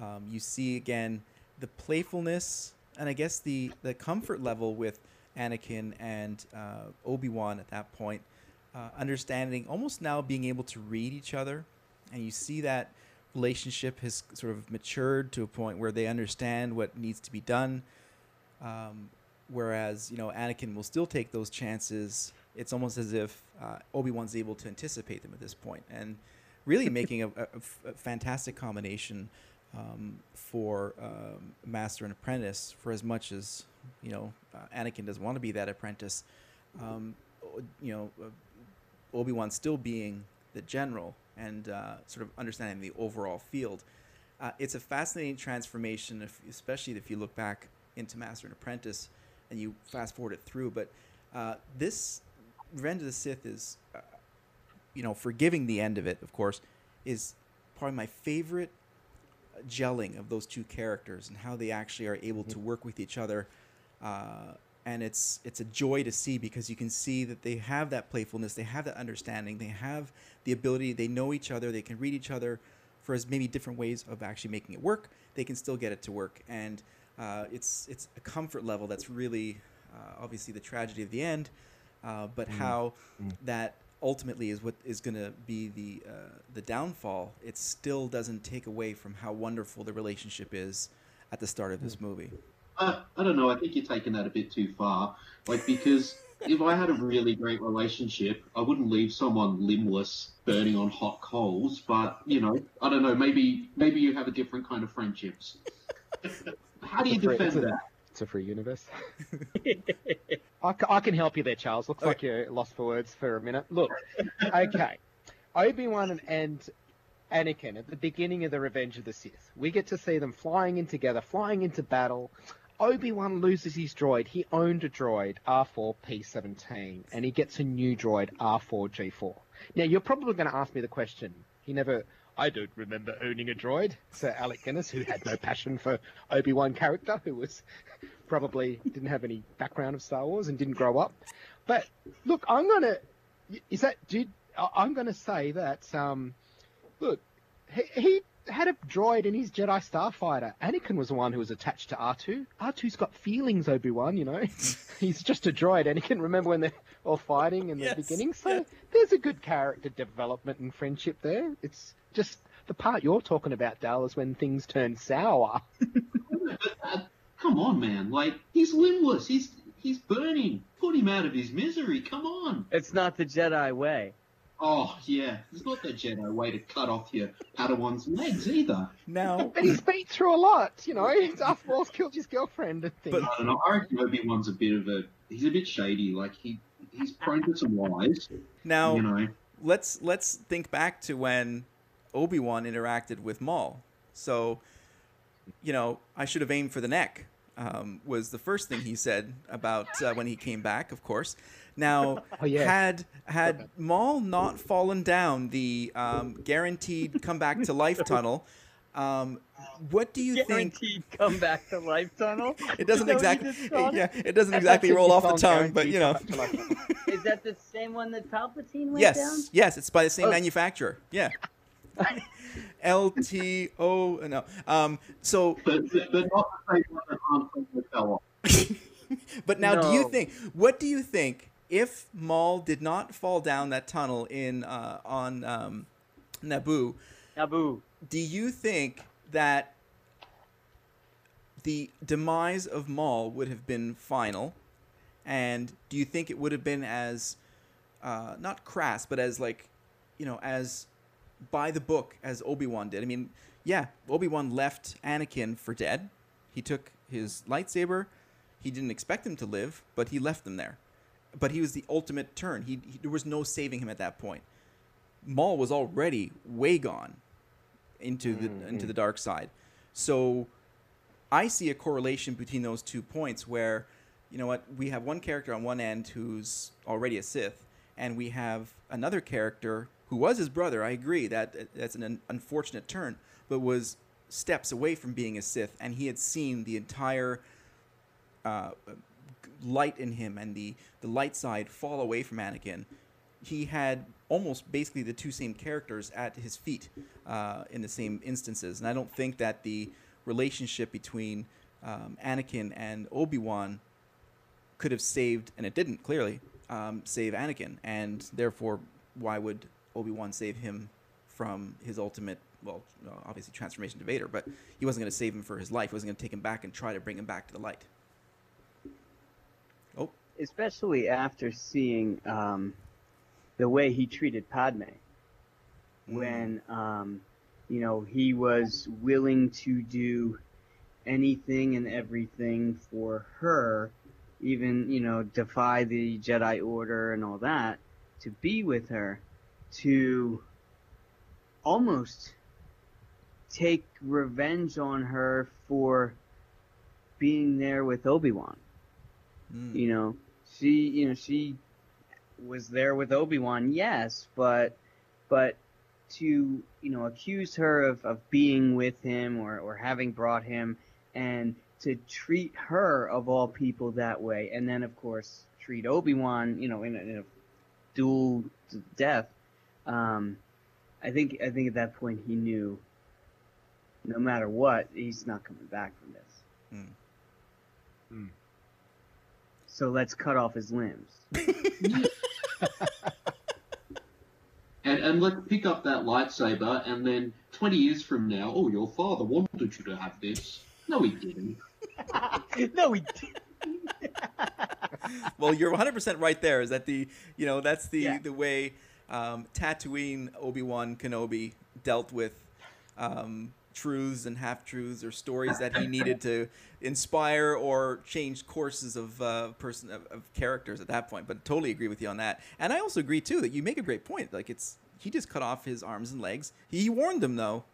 Um, you see again the playfulness, and I guess the the comfort level with Anakin and uh, Obi Wan at that point, uh, understanding almost now being able to read each other and you see that relationship has sort of matured to a point where they understand what needs to be done. Um, whereas you know Anakin will still take those chances. It's almost as if uh, Obi Wan's able to anticipate them at this point, and really making a fantastic combination um, for um, master and apprentice. For as much as you know, uh, Anakin doesn't want to be that apprentice. Um, you know, uh, Obi Wan still being the general and uh, sort of understanding the overall field. Uh, it's a fascinating transformation, if, especially if you look back into Master and Apprentice and you fast forward it through. But uh, this Revenge of the Sith is, uh, you know, forgiving the end of it, of course, is probably my favorite gelling of those two characters and how they actually are able to work with each other. Uh, and it's it's a joy to see because you can see that they have that playfulness, they have that understanding, they have the ability, they know each other, they can read each other for as maybe different ways of actually making it work. They can still get it to work, and uh, it's it's a comfort level that's really uh, obviously the tragedy of the end, uh, but how that ultimately is what is going to be the uh, the downfall. It still doesn't take away from how wonderful the relationship is at the start of this movie. Uh, I don't know. I think you're taking that a bit too far. Like, because if I had a really great relationship, I wouldn't leave someone limbless burning on hot coals. But you know, I don't know. Maybe maybe you have a different kind of friendships. How do you It's a free- defend that? Free universe. I, I can help you there, Charles. Looks like you're lost for words for a minute. Look, okay. Obi Wan and, and Anakin at the beginning of the Revenge of the Sith, we get to see them flying in together, flying into battle. Obi Wan loses his droid. He owned a droid, R4P17, and he gets a new droid, R4G4. Now, you're probably going to ask me the question. He never. I don't remember owning a droid. Sir Alec Guinness, who had no passion for Obi Wan character, who was probably didn't have any background of Star Wars and didn't grow up. But look, I'm gonna. Is that? I- I'm gonna say that. Um, look, he, he had a droid in his Jedi Starfighter. Anakin was the one who was attached to R2. R2's got feelings, Obi Wan. You know, he's just a droid. Anakin, remember when they're all fighting in the Yes, beginning? So there's a good character development and friendship there. It's just the part you're talking about, Dale, is when things turn sour. Uh, come on, man. Like, he's limbless. He's he's burning. Put him out of his misery. Come on. It's not the Jedi way. Oh yeah, it's not the Jedi way to cut off your Padawan's legs either. Now, But he's been through a lot, you know. Darth Maul's killed his girlfriend and things. But- I don't know. I reckon Obi Wan's a bit of a he's a bit shady. Like he he's prone to some lies. now You know. let's let's think back to when Obi Wan interacted with Maul. So, you know, I should have aimed for the neck. Um, was the first thing he said about uh, when he came back, of course. Now, Oh, yeah. had had Maul not fallen down the um, guaranteed come back to life tunnel, um, what do you think? Guaranteed come back to life tunnel. It doesn't Is that what exactly, you just called it? yeah, it doesn't That's exactly roll off the tongue, but you know, Come Back to Life. Is that the same one that Palpatine went yes, down? yes, yes, it's by the same Oh. manufacturer. Yeah. L T O no. Um. So, But, but, but not the same one that fell off. but now, do you think? What do you think if Maul did not fall down that tunnel in uh, on um, Naboo? Naboo. Do you think that the demise of Maul would have been final? And do you think it would have been as uh, not crass, but as like, you know, as by the book as Obi Wan did. I mean, yeah, Obi Wan left Anakin for dead. He took his lightsaber. He didn't expect him to live, but he left them there. But he was the ultimate turn. He, he there was no saving him at that point. Maul was already way gone into the into the dark side. So I see a correlation between those two points where, you know what, we have one character on one end who's already a Sith, and we have another character who was his brother. I agree that that's an unfortunate turn, but was steps away from being a Sith, and he had seen the entire uh, light in him and the the light side fall away from Anakin. He had almost basically the two same characters at his feet uh, in the same instances, and I don't think that the relationship between um, Anakin and Obi Wan could have saved, and it didn't clearly um, save Anakin, and therefore, why would Obi Wan save him from his ultimate? Well, obviously transformation to Vader, but he wasn't going to save him for his life. He wasn't going to take him back and try to bring him back to the light. Especially after seeing um, the way he treated Padme when um, you know he was willing to do anything and everything for her, even you know defy the Jedi Order and all that to be with her, to almost take revenge on her for being there with Obi Wan. mm. You know, she you know she was there with Obi Wan, yes, but but to you know accuse her of, of being with him or, or having brought him and to treat her of all people that way and then of course treat Obi-Wan you know in a, in a duel to death um, I think I think at that point he knew no matter what he's not coming back from this Mm. So let's cut off his limbs And, and let's pick up that lightsaber, and then 20 years from now, oh, your father wanted you to have this. No, he didn't. no he didn't. well, you're 100 percent right there. Is that the you know that's the Yeah. the way um, Tatooine Obi Wan Kenobi dealt with um, truths and half truths or stories that he needed to inspire or change courses of uh, person of, of characters at that point. But totally agree with you on that. And I also agree too that you make a great point. Like it's he just cut off his arms and legs. He warned them though.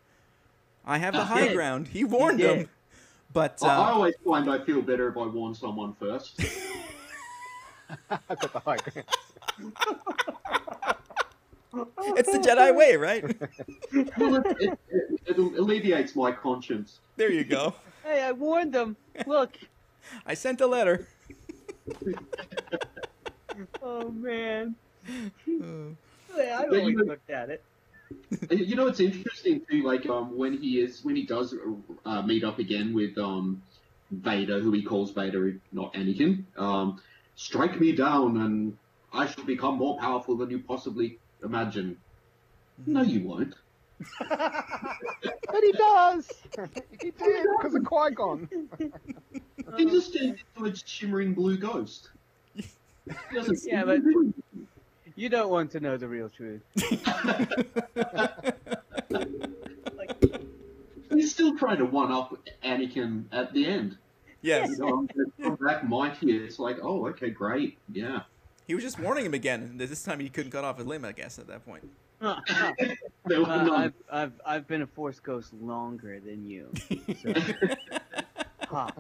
I have the He high did. ground. He warned did. them. But I, I uh, always find I feel better if I warn someone first. I've got the high ground. it's the Jedi way, right? well, it, it, it, it alleviates my conscience. There you go. hey I warned them look I sent a letter. oh man Uh, Yeah, I Yeah, always you- looked at it. You know, it's interesting too. Like um, when he is when he does uh, meet up again with um, Vader, who he calls Vader, not Anakin. Um, Strike me down, and I shall become more powerful than you possibly imagine. Mm-hmm. No, you won't. But he does. he did because of Qui Gon. He just turned into a shimmering blue ghost. Doesn't Yeah, but- You don't want to know the real truth. He's still trying to one up Anakin at the end. yes. You know, I'm gonna come back might here. It's like, oh, okay, great, yeah. He was just warning him again. This time he couldn't cut off his limb, I guess, at that point. Uh, There were none. I've, I've, I've been a Force Ghost longer than you. So. Ha.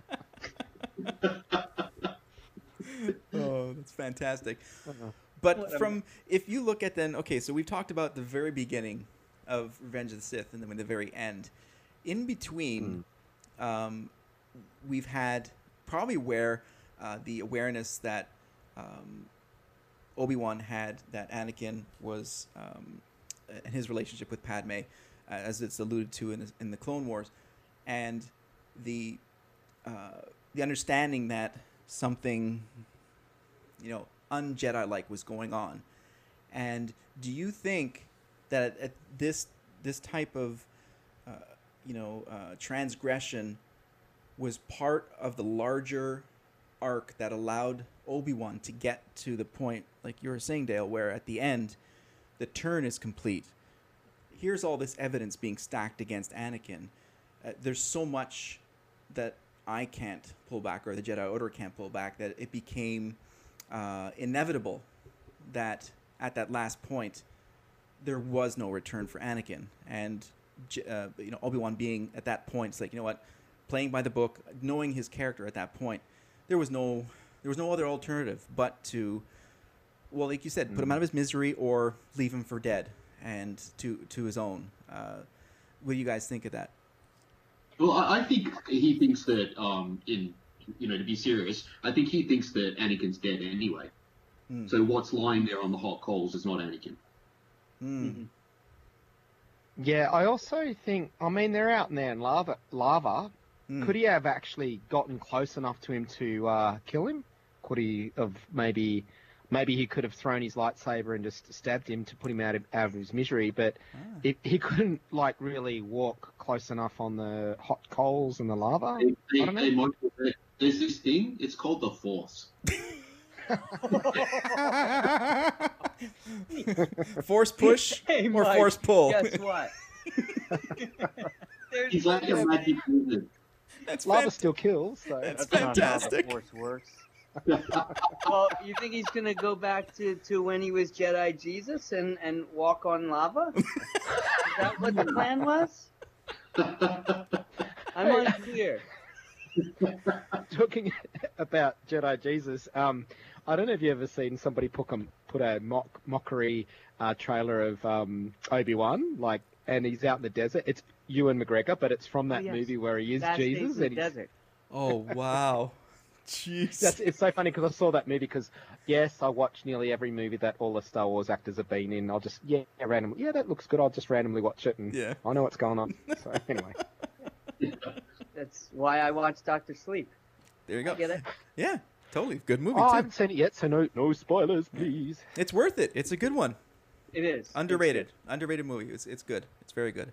oh, that's fantastic. But Whatever. from if you look at then, okay, so we've talked about the very beginning of Revenge of the Sith, and then the very end. In between, um, we've had probably where uh, the awareness that um, Obi Wan had that Anakin was um, and his relationship with Padme, uh, as it's alluded to in, in the Clone Wars, and the uh, the understanding that something you know un Jedi like was going on. And do you think that at, this this type of uh, you know uh, transgression was part of the larger arc that allowed Obi Wan to get to the point, like you were saying, Dale, where at the end, the turn is complete. Here's all this evidence being stacked against Anakin. Uh, there's so much that I can't pull back, or the Jedi Order can't pull back, that it became uh, inevitable that at that last point there was no return for Anakin, and uh, you know Obi Wan being at that point, it's like you know what, playing by the book, knowing his character at that point, there was no there was no other alternative but to, well, like you said, put him out of his misery or leave him for dead and to to his own. Uh, what do you guys think of that? Well, I, I think he thinks that, um, in you know, to be serious, I think he thinks that Anakin's dead anyway. Hmm. So what's lying there on the hot coals is not Anakin. Hmm. Yeah, I also think. I mean, they're out in there in lava. Lava. Hmm. Could he have actually gotten close enough to him to uh, kill him? Could he have maybe? Maybe he could have thrown his lightsaber and just stabbed him to put him out of, out of his misery, but Ah. it, he couldn't like really walk close enough on the hot coals and the lava. Hey, hey, I don't know. hey, Michael, there's this thing. It's called the Force. force push Hey, or Mike, force pull? Guess what? There's He's like a magic wizard. That's Lava fan- still kills. So That's not how the fantastic. Force works. Well, you think he's gonna go back to, to when he was Jedi Jesus and, and walk on lava? Is that what the plan was? I'm unclear. talking about Jedi Jesus, um, I don't know if you ever seen somebody put a, put a mock, mockery uh, trailer of um, Obi Wan, like, and he's out in the desert. It's Ewan McGregor, but it's from that yes. movie where he is Last Jesus. in the and he's- desert. Oh wow, jeez. That's, it's so funny because I saw that movie because yes, I watch nearly every movie that all the Star Wars actors have been in. I'll just yeah, randomly yeah, that looks good. I'll just randomly watch it and Yeah. I know what's going on. So anyway, That's why I watch Doctor Sleep. there you I go. get it. Yeah, totally good movie oh, I haven't seen it yet, so no no spoilers, please. It's worth it. It's a good one. It is. Underrated. Underrated movie. It's it's good. It's very good.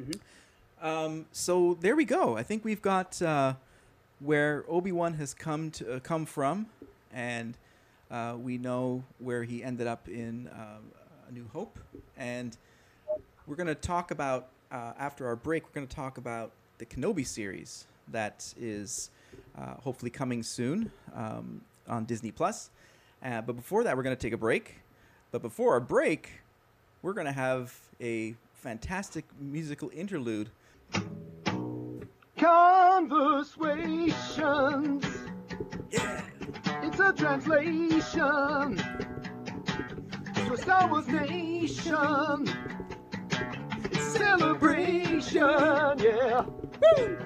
Mhm. Um, so there we go. I think we've got uh, where Obi Wan has come to uh, come from, and uh, we know where he ended up in uh, A New Hope, and we're going to talk about uh, after our break. We're going to talk about the Kenobi series that is uh, hopefully coming soon um, on Disney Plus. Uh, but before that, we're going to take a break. But before our break, we're going to have a fantastic musical interlude. Conversations. Yeah. It's a translation to a Star Wars nation. It's a celebration, yeah. Woo!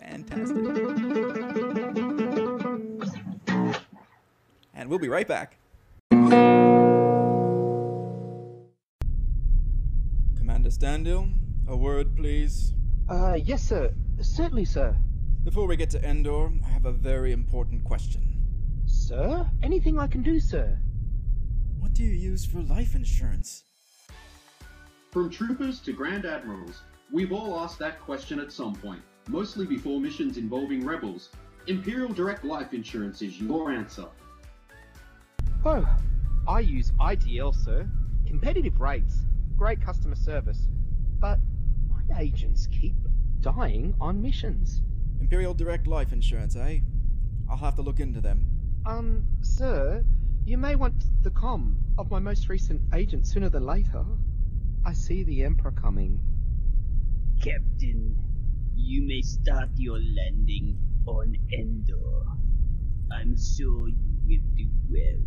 Fantastic. And we'll be right back. Commander Standill, a word, please. Uh, yes, sir. Certainly, sir. Before we get to Endor, I have a very important question. Sir? Anything I can do, sir? What do you use for life insurance? From troopers to grand admirals, we've all asked that question at some point, mostly before missions involving rebels. Imperial Direct Life Insurance is your answer. Oh, I use IDL, sir. Competitive rates, great customer service. But my agents keep dying on missions. Imperial Direct Life Insurance, eh? I'll have to look into them. Um, sir, you may want the com of my most recent agent sooner than later. I see the Emperor coming. Captain, you may start your landing on Endor. I'm sure you will do well,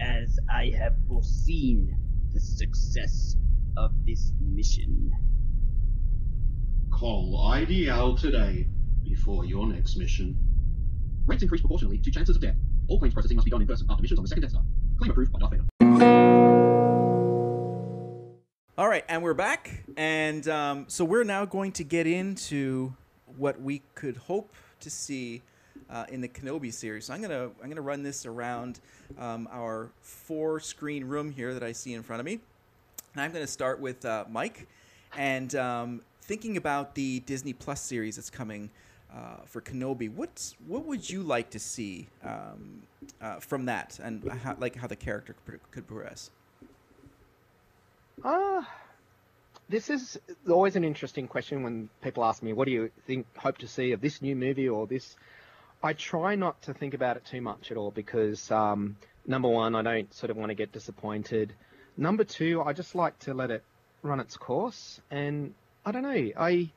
as I have foreseen the success of this mission. Call IDL today before your next mission. Rates increase proportionally to chances of death. All claims processing must be done in person after missions on the second Death Star. Claim approved by Darth Vader. All right, and we're back. And um, so we're now going to get into what we could hope to see uh, in the Kenobi series. So I'm gonna I'm gonna run this around um, our four screen room here that I see in front of me. And I'm gonna start with uh, Mike, and um, thinking about the Disney Plus series that's coming. uh, for Kenobi. What's what would you like to see um, uh, from that, and how, like how the character could, progress? Uh, this is always an interesting question when people ask me, "What do you think? Hope to see of this new movie or this?" I try not to think about it too much at all because um, number one, I don't sort of want to get disappointed. Number two, I just like to let it run its course, and I don't know. I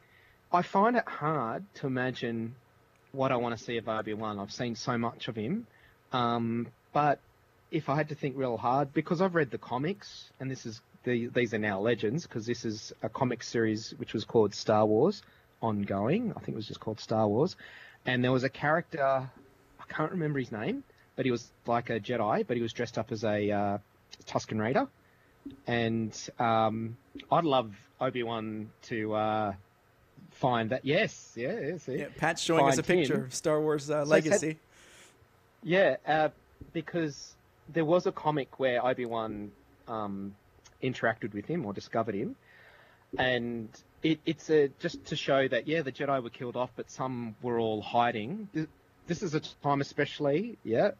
I find it hard to imagine what I want to see of Obi Wan. I've seen so much of him, um, but if I had to think real hard, because I've read the comics, and this is the, these are now legends, because this is a comic series which was called Star Wars ongoing. I think it was just called Star Wars, and there was a character I can't remember his name, but he was like a Jedi, but he was dressed up as a uh, Tusken Raider, and um, I'd love Obi Wan to. Uh, find that yes yeah, yeah, see? Yeah, Pat's showing us a picture him. of Star Wars uh, So Legacy. Yeah, uh, because there was a comic where Obi Wan um, interacted with him or discovered him, and it, it's a just to show that yeah, the Jedi were killed off, but some were all hiding. Th- This is a time, especially yeah,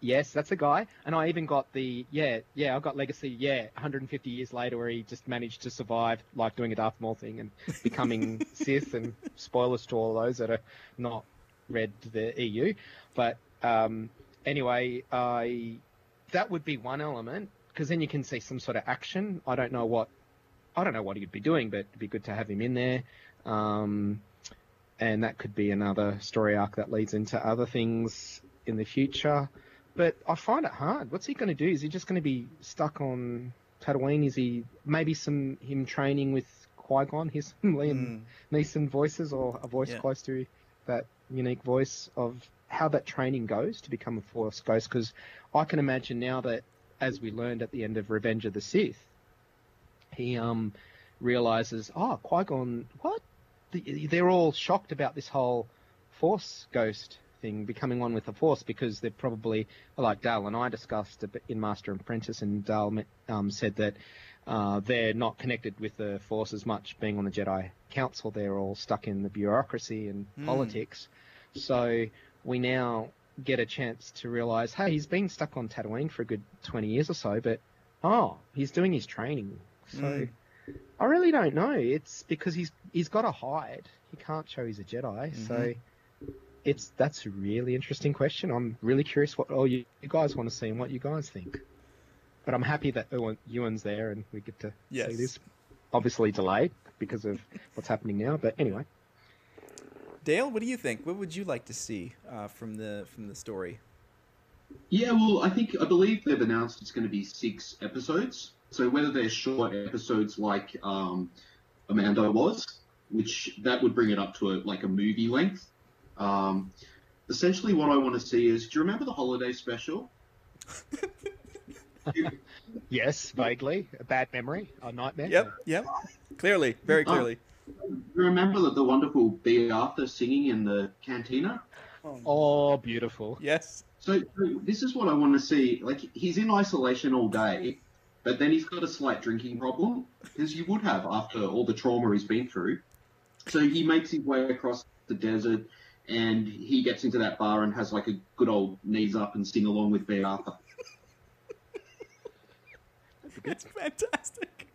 yes, that's a guy, and I even got the yeah, yeah, I got Legacy, yeah, 150 years later, where he just managed to survive, like doing a Darth Maul thing and becoming Sith, and spoilers to all those that are not read the EU, but um, anyway, I that would be one element because then you can see some sort of action. I don't know what I don't know what he'd be doing, but it'd be good to have him in there. Um, and that could be another story arc that leads into other things in the future. But I find it hard. What's he going to do? Is he just going to be stuck on Tatooine? Is he maybe some him training with Qui Gon? His Liam Neeson voices or a voice Yeah. close to that unique voice of how that training goes to become a Force Ghost. Because I can imagine now that, as we learned at the end of Revenge of the Sith, he um realizes, oh, Qui Gon, what? The- They're all shocked about this whole Force Ghost thing becoming one with the Force because they're probably like Dale and I discussed in Master and Apprentice, and Dale um, said that uh, they're not connected with the Force as much, being on the Jedi Council. They're all stuck in the bureaucracy and Hmm. politics. So we now get a chance to realize, hey, he's been stuck on Tatooine for a good 20 years or so, but oh, he's doing his training. So Mm. I really don't know. It's because he's he's got to hide. He can't show he's a Jedi. So Mhm. it's that's a really interesting question. I'm really curious what all you, you guys want to see and what you guys think. But I'm happy that Ewan, Ewan's there and we get to Yes. see this. Obviously delayed because of what's happening now, but anyway. Dale, what do you think? What would you like to see uh, from the from the story? Yeah, well, I think I believe they've announced it's going to be six episodes. So whether they're short episodes like um, Amanda was, which that would bring it up to a, like a movie length. Um, essentially, what I want to see is, do you remember the holiday special? Yes, vaguely. A bad memory, a nightmare. Yep, yep. Clearly, very Oh. clearly. You remember the, the wonderful Bea Arthur singing in the cantina? Oh, beautiful. Yes. So, so this is what I want to see. Like he's in isolation all day, but then he's got a slight drinking problem, because you would have after all the trauma he's been through. So he makes his way across the desert, and he gets into that bar and has like a good old knees up and sing along with Bea Arthur. It's fantastic.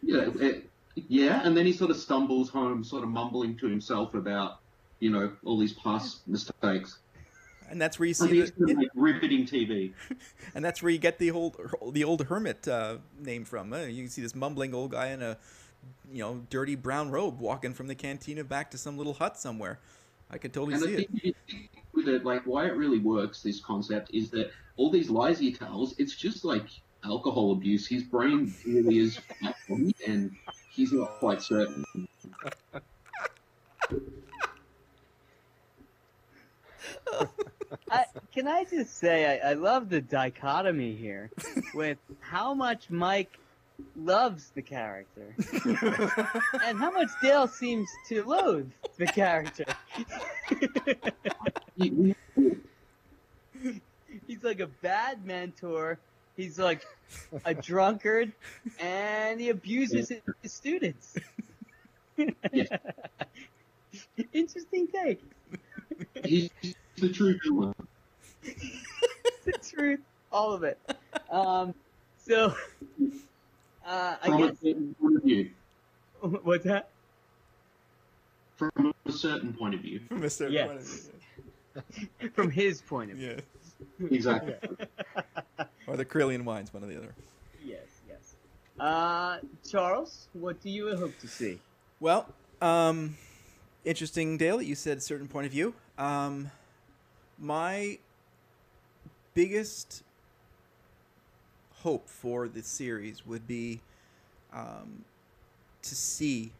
Yeah, it, yeah, and then he sort of stumbles home, sort of mumbling to himself about, you know, all these past mistakes. And that's where you see think the, gonna riveting TV. and that's where you get the old the old hermit uh, name from. Uh, you can see this mumbling old guy in a you know dirty brown robe walking from the cantina back to some little hut somewhere. I could totally And see the it. is, with it, like why it really works, this concept, is that all these lies he tells, it's just like alcohol abuse. His brain really is and he's not quite certain. I, can I just say I, I love the dichotomy here with how much Mike loves the character and how much Dale seems to loathe the character. He's like a bad mentor. He's like a drunkard, and he abuses his students. Interesting the truth, the truth, all of it. Um, so, uh, I From guess. A certain point of view. What's that? From a certain point of view. From a certain point of Yes. view. From his point of view. Yeah. Exactly. Or the Corellian wines, one or the other. Yes, yes. Uh, Charles, what do you hope to see? Well, um, interesting, Dale, that you said certain point of view. Um, my biggest hope for this series would be um, to see,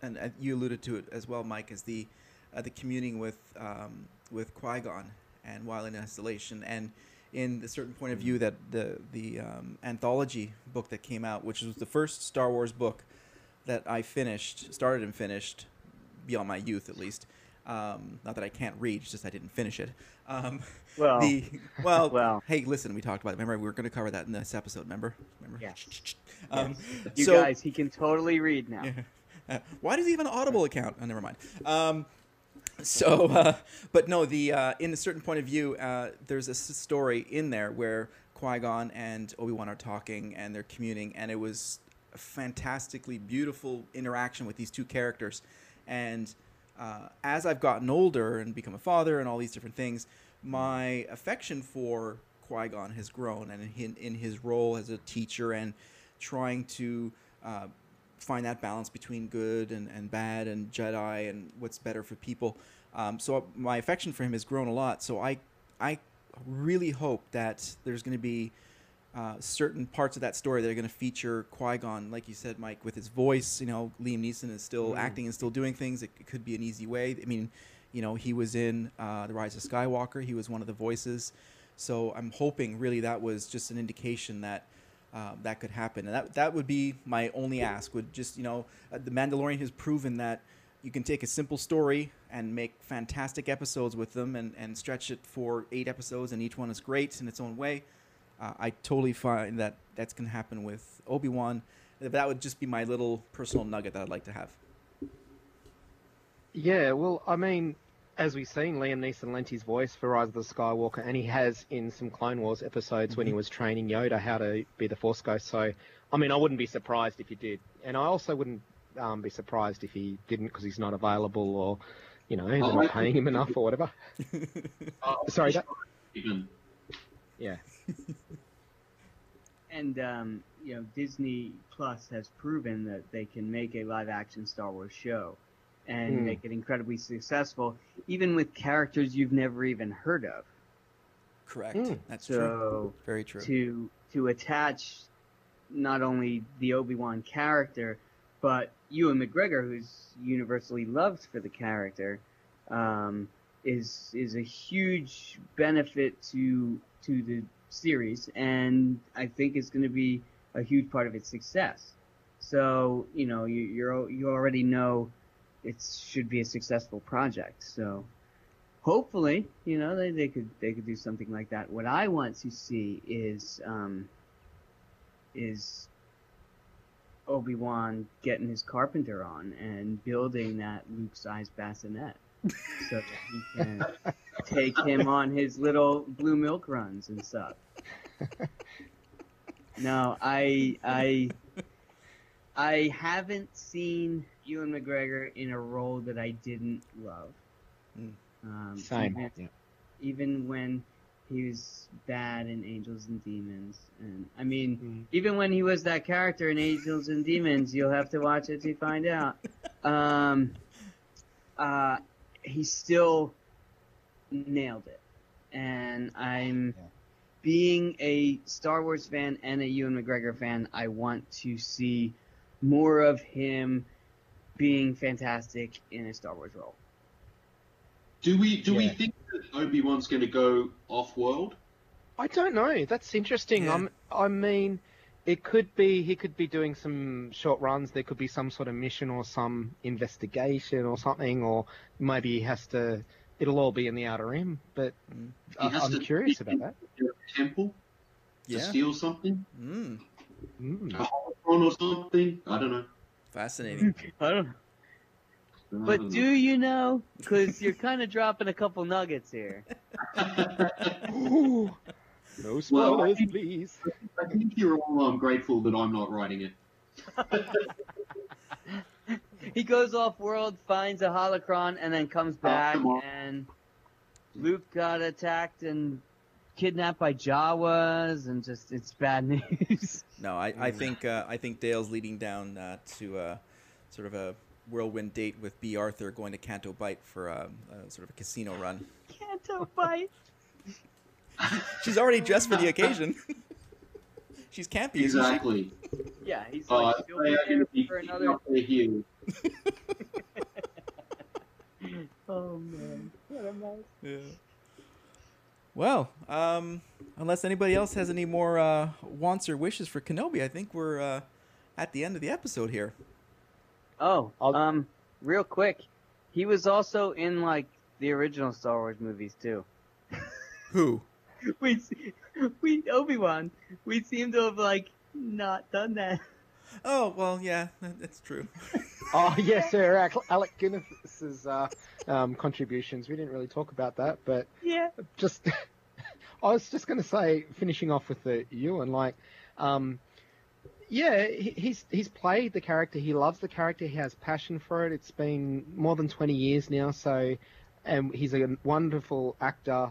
and uh, you alluded to it as well, Mike, as the uh, the communing with um, with Qui Gon and while in isolation, and in the certain point of view that the the um, anthology book that came out, which was the first Star Wars book that I finished, started and finished, beyond my youth at least. Um, not that I can't read, just I didn't finish it. Um, Well, the well, well. Hey, listen, we talked about it. Remember, we were going to cover that in this episode. Remember? Remember? Yes. Um, You so- guys, he can totally read now. yeah. Uh, why does he have an Audible account? Oh, never mind. Um, so, uh, but no, the uh, in a certain point of view, uh, there's a story in there where Qui Gon and Obi Wan are talking and they're communing, and it was a fantastically beautiful interaction with these two characters. And uh, as I've gotten older and become a father and all these different things, my affection for Qui Gon has grown, and in, in his role as a teacher and trying to uh, find that balance between good and, and bad and Jedi and what's better for people. Um, so my affection for him has grown a lot. So I I really hope that there's going to be uh, certain parts of that story that are going to feature Qui Gon, like you said, Mike, with his voice. You know, Liam Neeson is still Mm. acting and still doing things. It, it could be an easy way. I mean, you know, he was in uh, the Rise of Skywalker. He was one of the voices. So I'm hoping really that was just an indication that uh, that could happen, and that that would be my only ask. Would just you know, uh, the Mandalorian has proven that you can take a simple story and make fantastic episodes with them, and and stretch it for eight episodes, and each one is great in its own way. Uh, I totally find that that's going to happen with Obi Wan. That would just be my little personal nugget that I'd like to have. Yeah, well, I mean, as we've seen, Liam Neeson lent his voice for Rise of the Skywalker, and he has in some Clone Wars episodes when he was training Yoda how to be the Force Ghost. So, I mean, I wouldn't be surprised if he did, and I also wouldn't um, be surprised if he didn't because he's not available or, you know, they're Oh, not paying him enough or whatever. Uh, Sorry, that, even yeah. And um, you know, Disney Plus has proven that they can make a live-action Star Wars show and Hmm. make it incredibly successful, even with characters you've never even heard of. Correct. Mm. That's true. Very true. to to attach not only the Obi Wan character, but Ewan McGregor, who's universally loved for the character, um, is is a huge benefit to to the series, and I think it's going to be a huge part of its success. So you know you you're, you already know it should be a successful project. So hopefully, you know, they, they could they could do something like that. What I want to see is um, is Obi Wan getting his carpenter on and building that Luke sized bassinet so that he can take him on his little blue milk runs and stuff. No, I I I haven't seen Ewan McGregor in a role that I didn't love. Mm. Um, Same. Even, Yeah. even when he was bad in Angels and Demons, and I mean, Mm. even when he was that character in Angels and Demons, you'll have to watch it to find out. Um, uh, he still nailed it, and I'm Yeah. being a Star Wars fan and a Ewan McGregor fan. I want to see more of him being fantastic in a Star Wars role. do we do we think that Obi Wan's going to go off world? I don't know. That's interesting. Yeah. I'm, I mean, it could be he could be doing some short runs. There could be some sort of mission or some investigation or something, or maybe he has to. It'll all be in the Outer Rim, but Mm. I, He has I'm to- curious about that. Temple to steal something, Mm. Mm. a holocron or something. I don't know. Fascinating. I don't know. But do you know? Because you're kind of dropping a couple nuggets here. Ooh. No Well, I spoilers, think- please. I think you're all um, grateful that I'm not writing it. he goes off world, finds a holocron, and then comes Oh, back, come and Luke got attacked and kidnapped by Jawas, and just it's bad news. No, I, I think uh, I think Dale's leading down uh, to uh, sort of a whirlwind date with Bea Arthur going to Canto Bight for a, a sort of a casino run. Canto Bight. She's already dressed for the occasion. She's campy, isn't she? Exactly. Yeah, he's Oh, like, they "You'll be going there to be for another. up their heels. Oh man, what a mess. Yeah. Well, um, unless anybody else has any more uh, wants or wishes for Kenobi, I think we're uh, at the end of the episode here. Oh, I'll- um, real quick, he was also in like the original Star Wars movies too. Who? we we Obi Wan, we seem to have like not done that. Oh well, yeah, that's true. Oh yes, sir. Alec, Alec Guinness's uh, um, contributions. We didn't really talk about that, but Yeah. just I was just going to say, finishing off with the Ewan, like, um, yeah, he, he's he's played the character. He loves the character. He has passion for it. It's been more than twenty years now, so and he's a wonderful actor.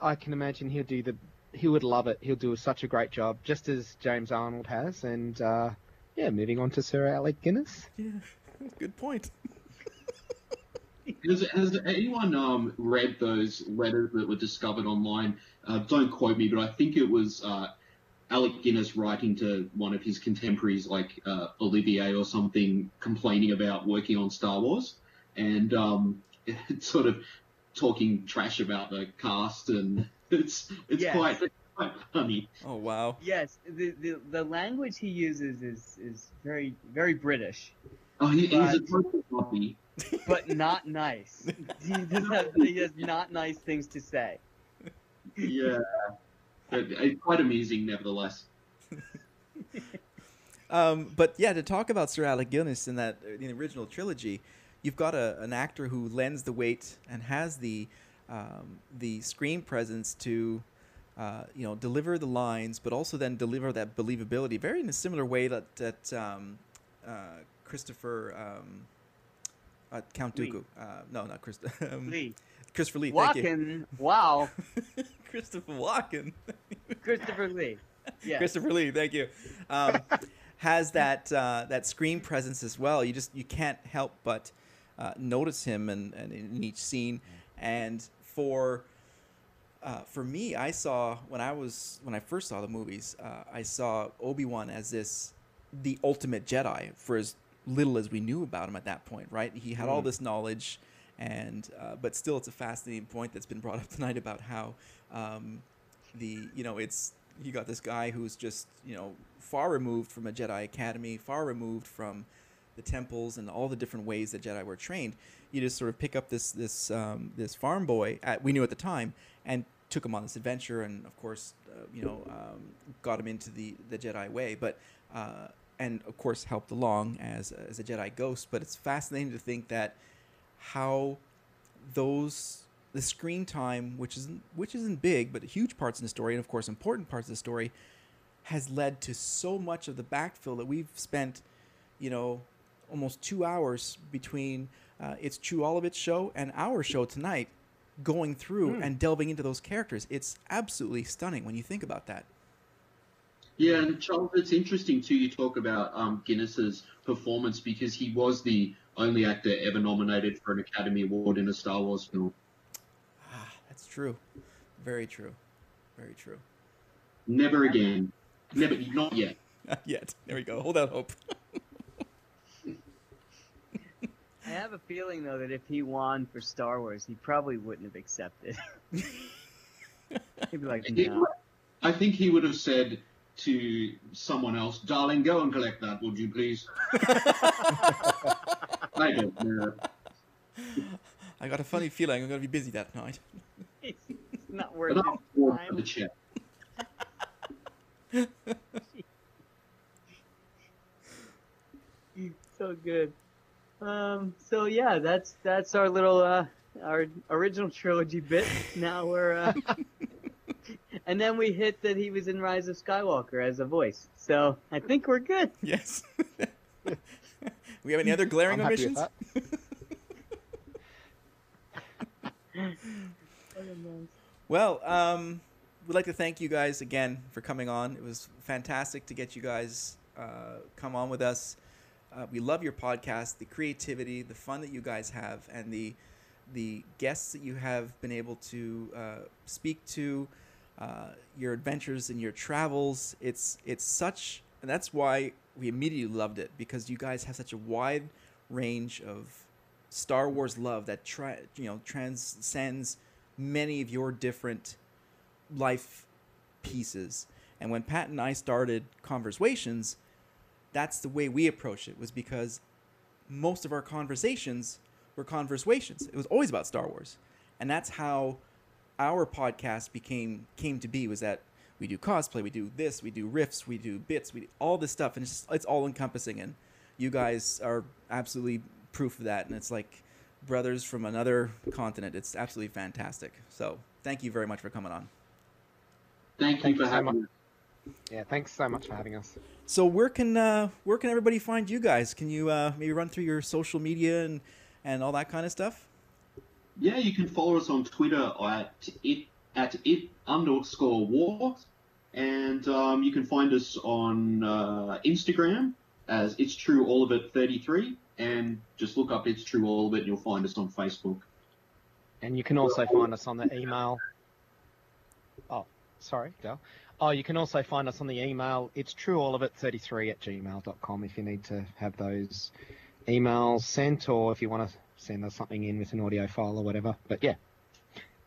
I, I can imagine he'll do the he would love it. He'll do such a great job, just as James Arnold has. And uh, yeah, moving on to Sir Alec Guinness. Yeah, good point. Has, has anyone um, read those letters that were discovered online? Uh, don't quote me, but I think it was uh, Alec Guinness writing to one of his contemporaries, like uh, Olivier or something, complaining about working on Star Wars, and um, it's sort of talking trash about the cast, and it's it's Yes. quite it's quite funny. Oh wow. Yes, the, the the language he uses is is very very British, Oh, he, he's a But- total puppy. but not nice. he does have he has not nice things to say. Yeah, but it's quite amusing nevertheless. Um, but yeah, to talk about Sir Alec Guinness in that in the original trilogy, you've got a, an actor who lends the weight and has the um, the screen presence to uh, you know deliver the lines, but also then deliver that believability, very in a similar way that that um, uh, Christopher um, uh, Count Lee. Dooku, uh, no, not Chris, um, Lee. Christopher Lee. Thank you, Walken, wow, Christopher Walken. Christopher Lee. Yeah. Christopher Lee, thank you. Um, has that uh, that screen presence as well. You just you can't help but uh, notice him and, and in each scene. And for uh, for me, I saw when I was when I first saw the movies, uh, I saw Obi Wan as this the ultimate Jedi for as little as we knew about him at that point. Right? He had all this knowledge, and uh, but still, it's a fascinating point that's been brought up tonight about how um, the you know it's you got this guy who's just you know far removed from a Jedi Academy, far removed from the temples and all the different ways that Jedi were trained. You just sort of pick up this this um, this farm boy at, we knew at the time and took him on this adventure, and of course uh, you know um, got him into the the Jedi way, but. Uh, and of course helped along as as a Jedi ghost, but it's fascinating to think that how those the screen time, which isn't which isn't big, but huge parts in the story, and of course important parts of the story, has led to so much of the backfill that we've spent, you know, almost two hours between uh, it's True All of It's show and our show tonight, going through and delving into those characters. It's absolutely stunning when you think about that. Yeah, and Charles, it's interesting too. You talk about um, Guinness's performance because he was the only actor ever nominated for an Academy Award in a Star Wars film. Ah, that's true, very true, very true. Never again. Never, not yet. Not yet. There we go. Hold out hope. I have a feeling though that if he won for Star Wars, he probably wouldn't have accepted. He'd be like, no. I think he would have said to someone else, "Darling, go and collect that, would you please?" I don't know. I got a funny feeling I'm going to be busy that night. It's not worth But his I'll forward time. the check. so good. Um, so yeah, that's that's our little uh, our original trilogy bit. Now we're uh, and then we hit that he was in Rise of Skywalker as a voice. So I think we're good. Yes. We have any other glaring I'm omissions? Well, um, we'd like to thank you guys again for coming on. It was fantastic to get you guys uh, come on with us. Uh, we love your podcast, the creativity, the fun that you guys have, and the the guests that you have been able to uh, speak to, uh, your adventures and your travels. It's it's such, and that's why we immediately loved it because you guys have such a wide range of Star Wars love that tra- you know transcends many of your different life pieces. And when Pat and I started conversations, that's the way we approached it was because most of our conversations were conversations. It was always about Star Wars. And that's how our podcast became came to be was that we do cosplay, we do this, we do riffs, we do bits, we do all this stuff and it's just, it's all encompassing and you guys are absolutely proof of that and it's like brothers from another continent. It's absolutely fantastic. So, thank you very much for coming on. Thank you Thank for you having much. me. Yeah, thanks so much for having us. So where can uh, where can everybody find you guys? Can you uh, maybe run through your social media and and all that kind of stuff? Yeah, you can follow us on Twitter at it at it underscore war, and um, you can find us on uh, Instagram as it's true all of it 33, and just look up it's true all of it, and you'll find us on Facebook. And you can also find us on the email. Oh, sorry, Dale. Oh, you can also find us on the email. It's true all of it 33 at gmail.com if you need to have those emails sent or if you want to send us something in with an audio file or whatever. But yeah,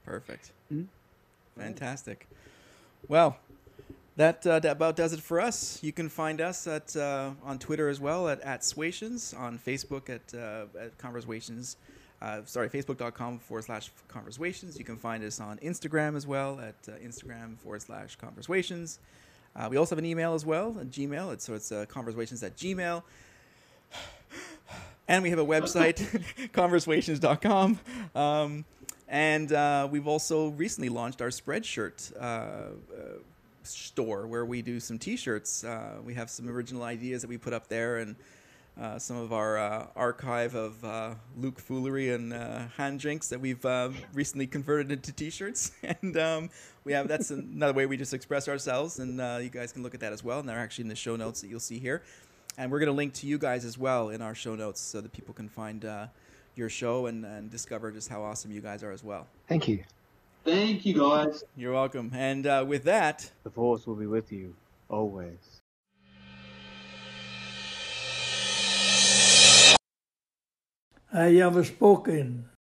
Perfect. Mm-hmm. Fantastic. Well, that, uh, that about does it for us. You can find us at uh, on Twitter as well at, at Swations, on Facebook at, uh, at Conversations. Uh, sorry, facebook.com forward slash conversations. You can find us on Instagram as well at uh, Instagram forward slash conversations. Uh, we also have an email as well, a Gmail. It's, so it's uh, conversations at Gmail. And we have a website, conversations.com. Um, and uh, we've also recently launched our Spreadshirt uh, uh, store where we do some t shirts. We have some original ideas that we put up there and uh, some of our uh, archive of uh, Luke foolery and uh, hand drinks that we've uh, recently converted into t-shirts, and um, we have that's another way we just express ourselves, and uh, you guys can look at that as well. And they're actually in the show notes that you'll see here, and we're going to link to you guys as well in our show notes so that people can find uh, your show and, and discover just how awesome you guys are as well. thank you. Thank you, guys. You're welcome. And uh, with that, The Force will be with you always. I have spoken.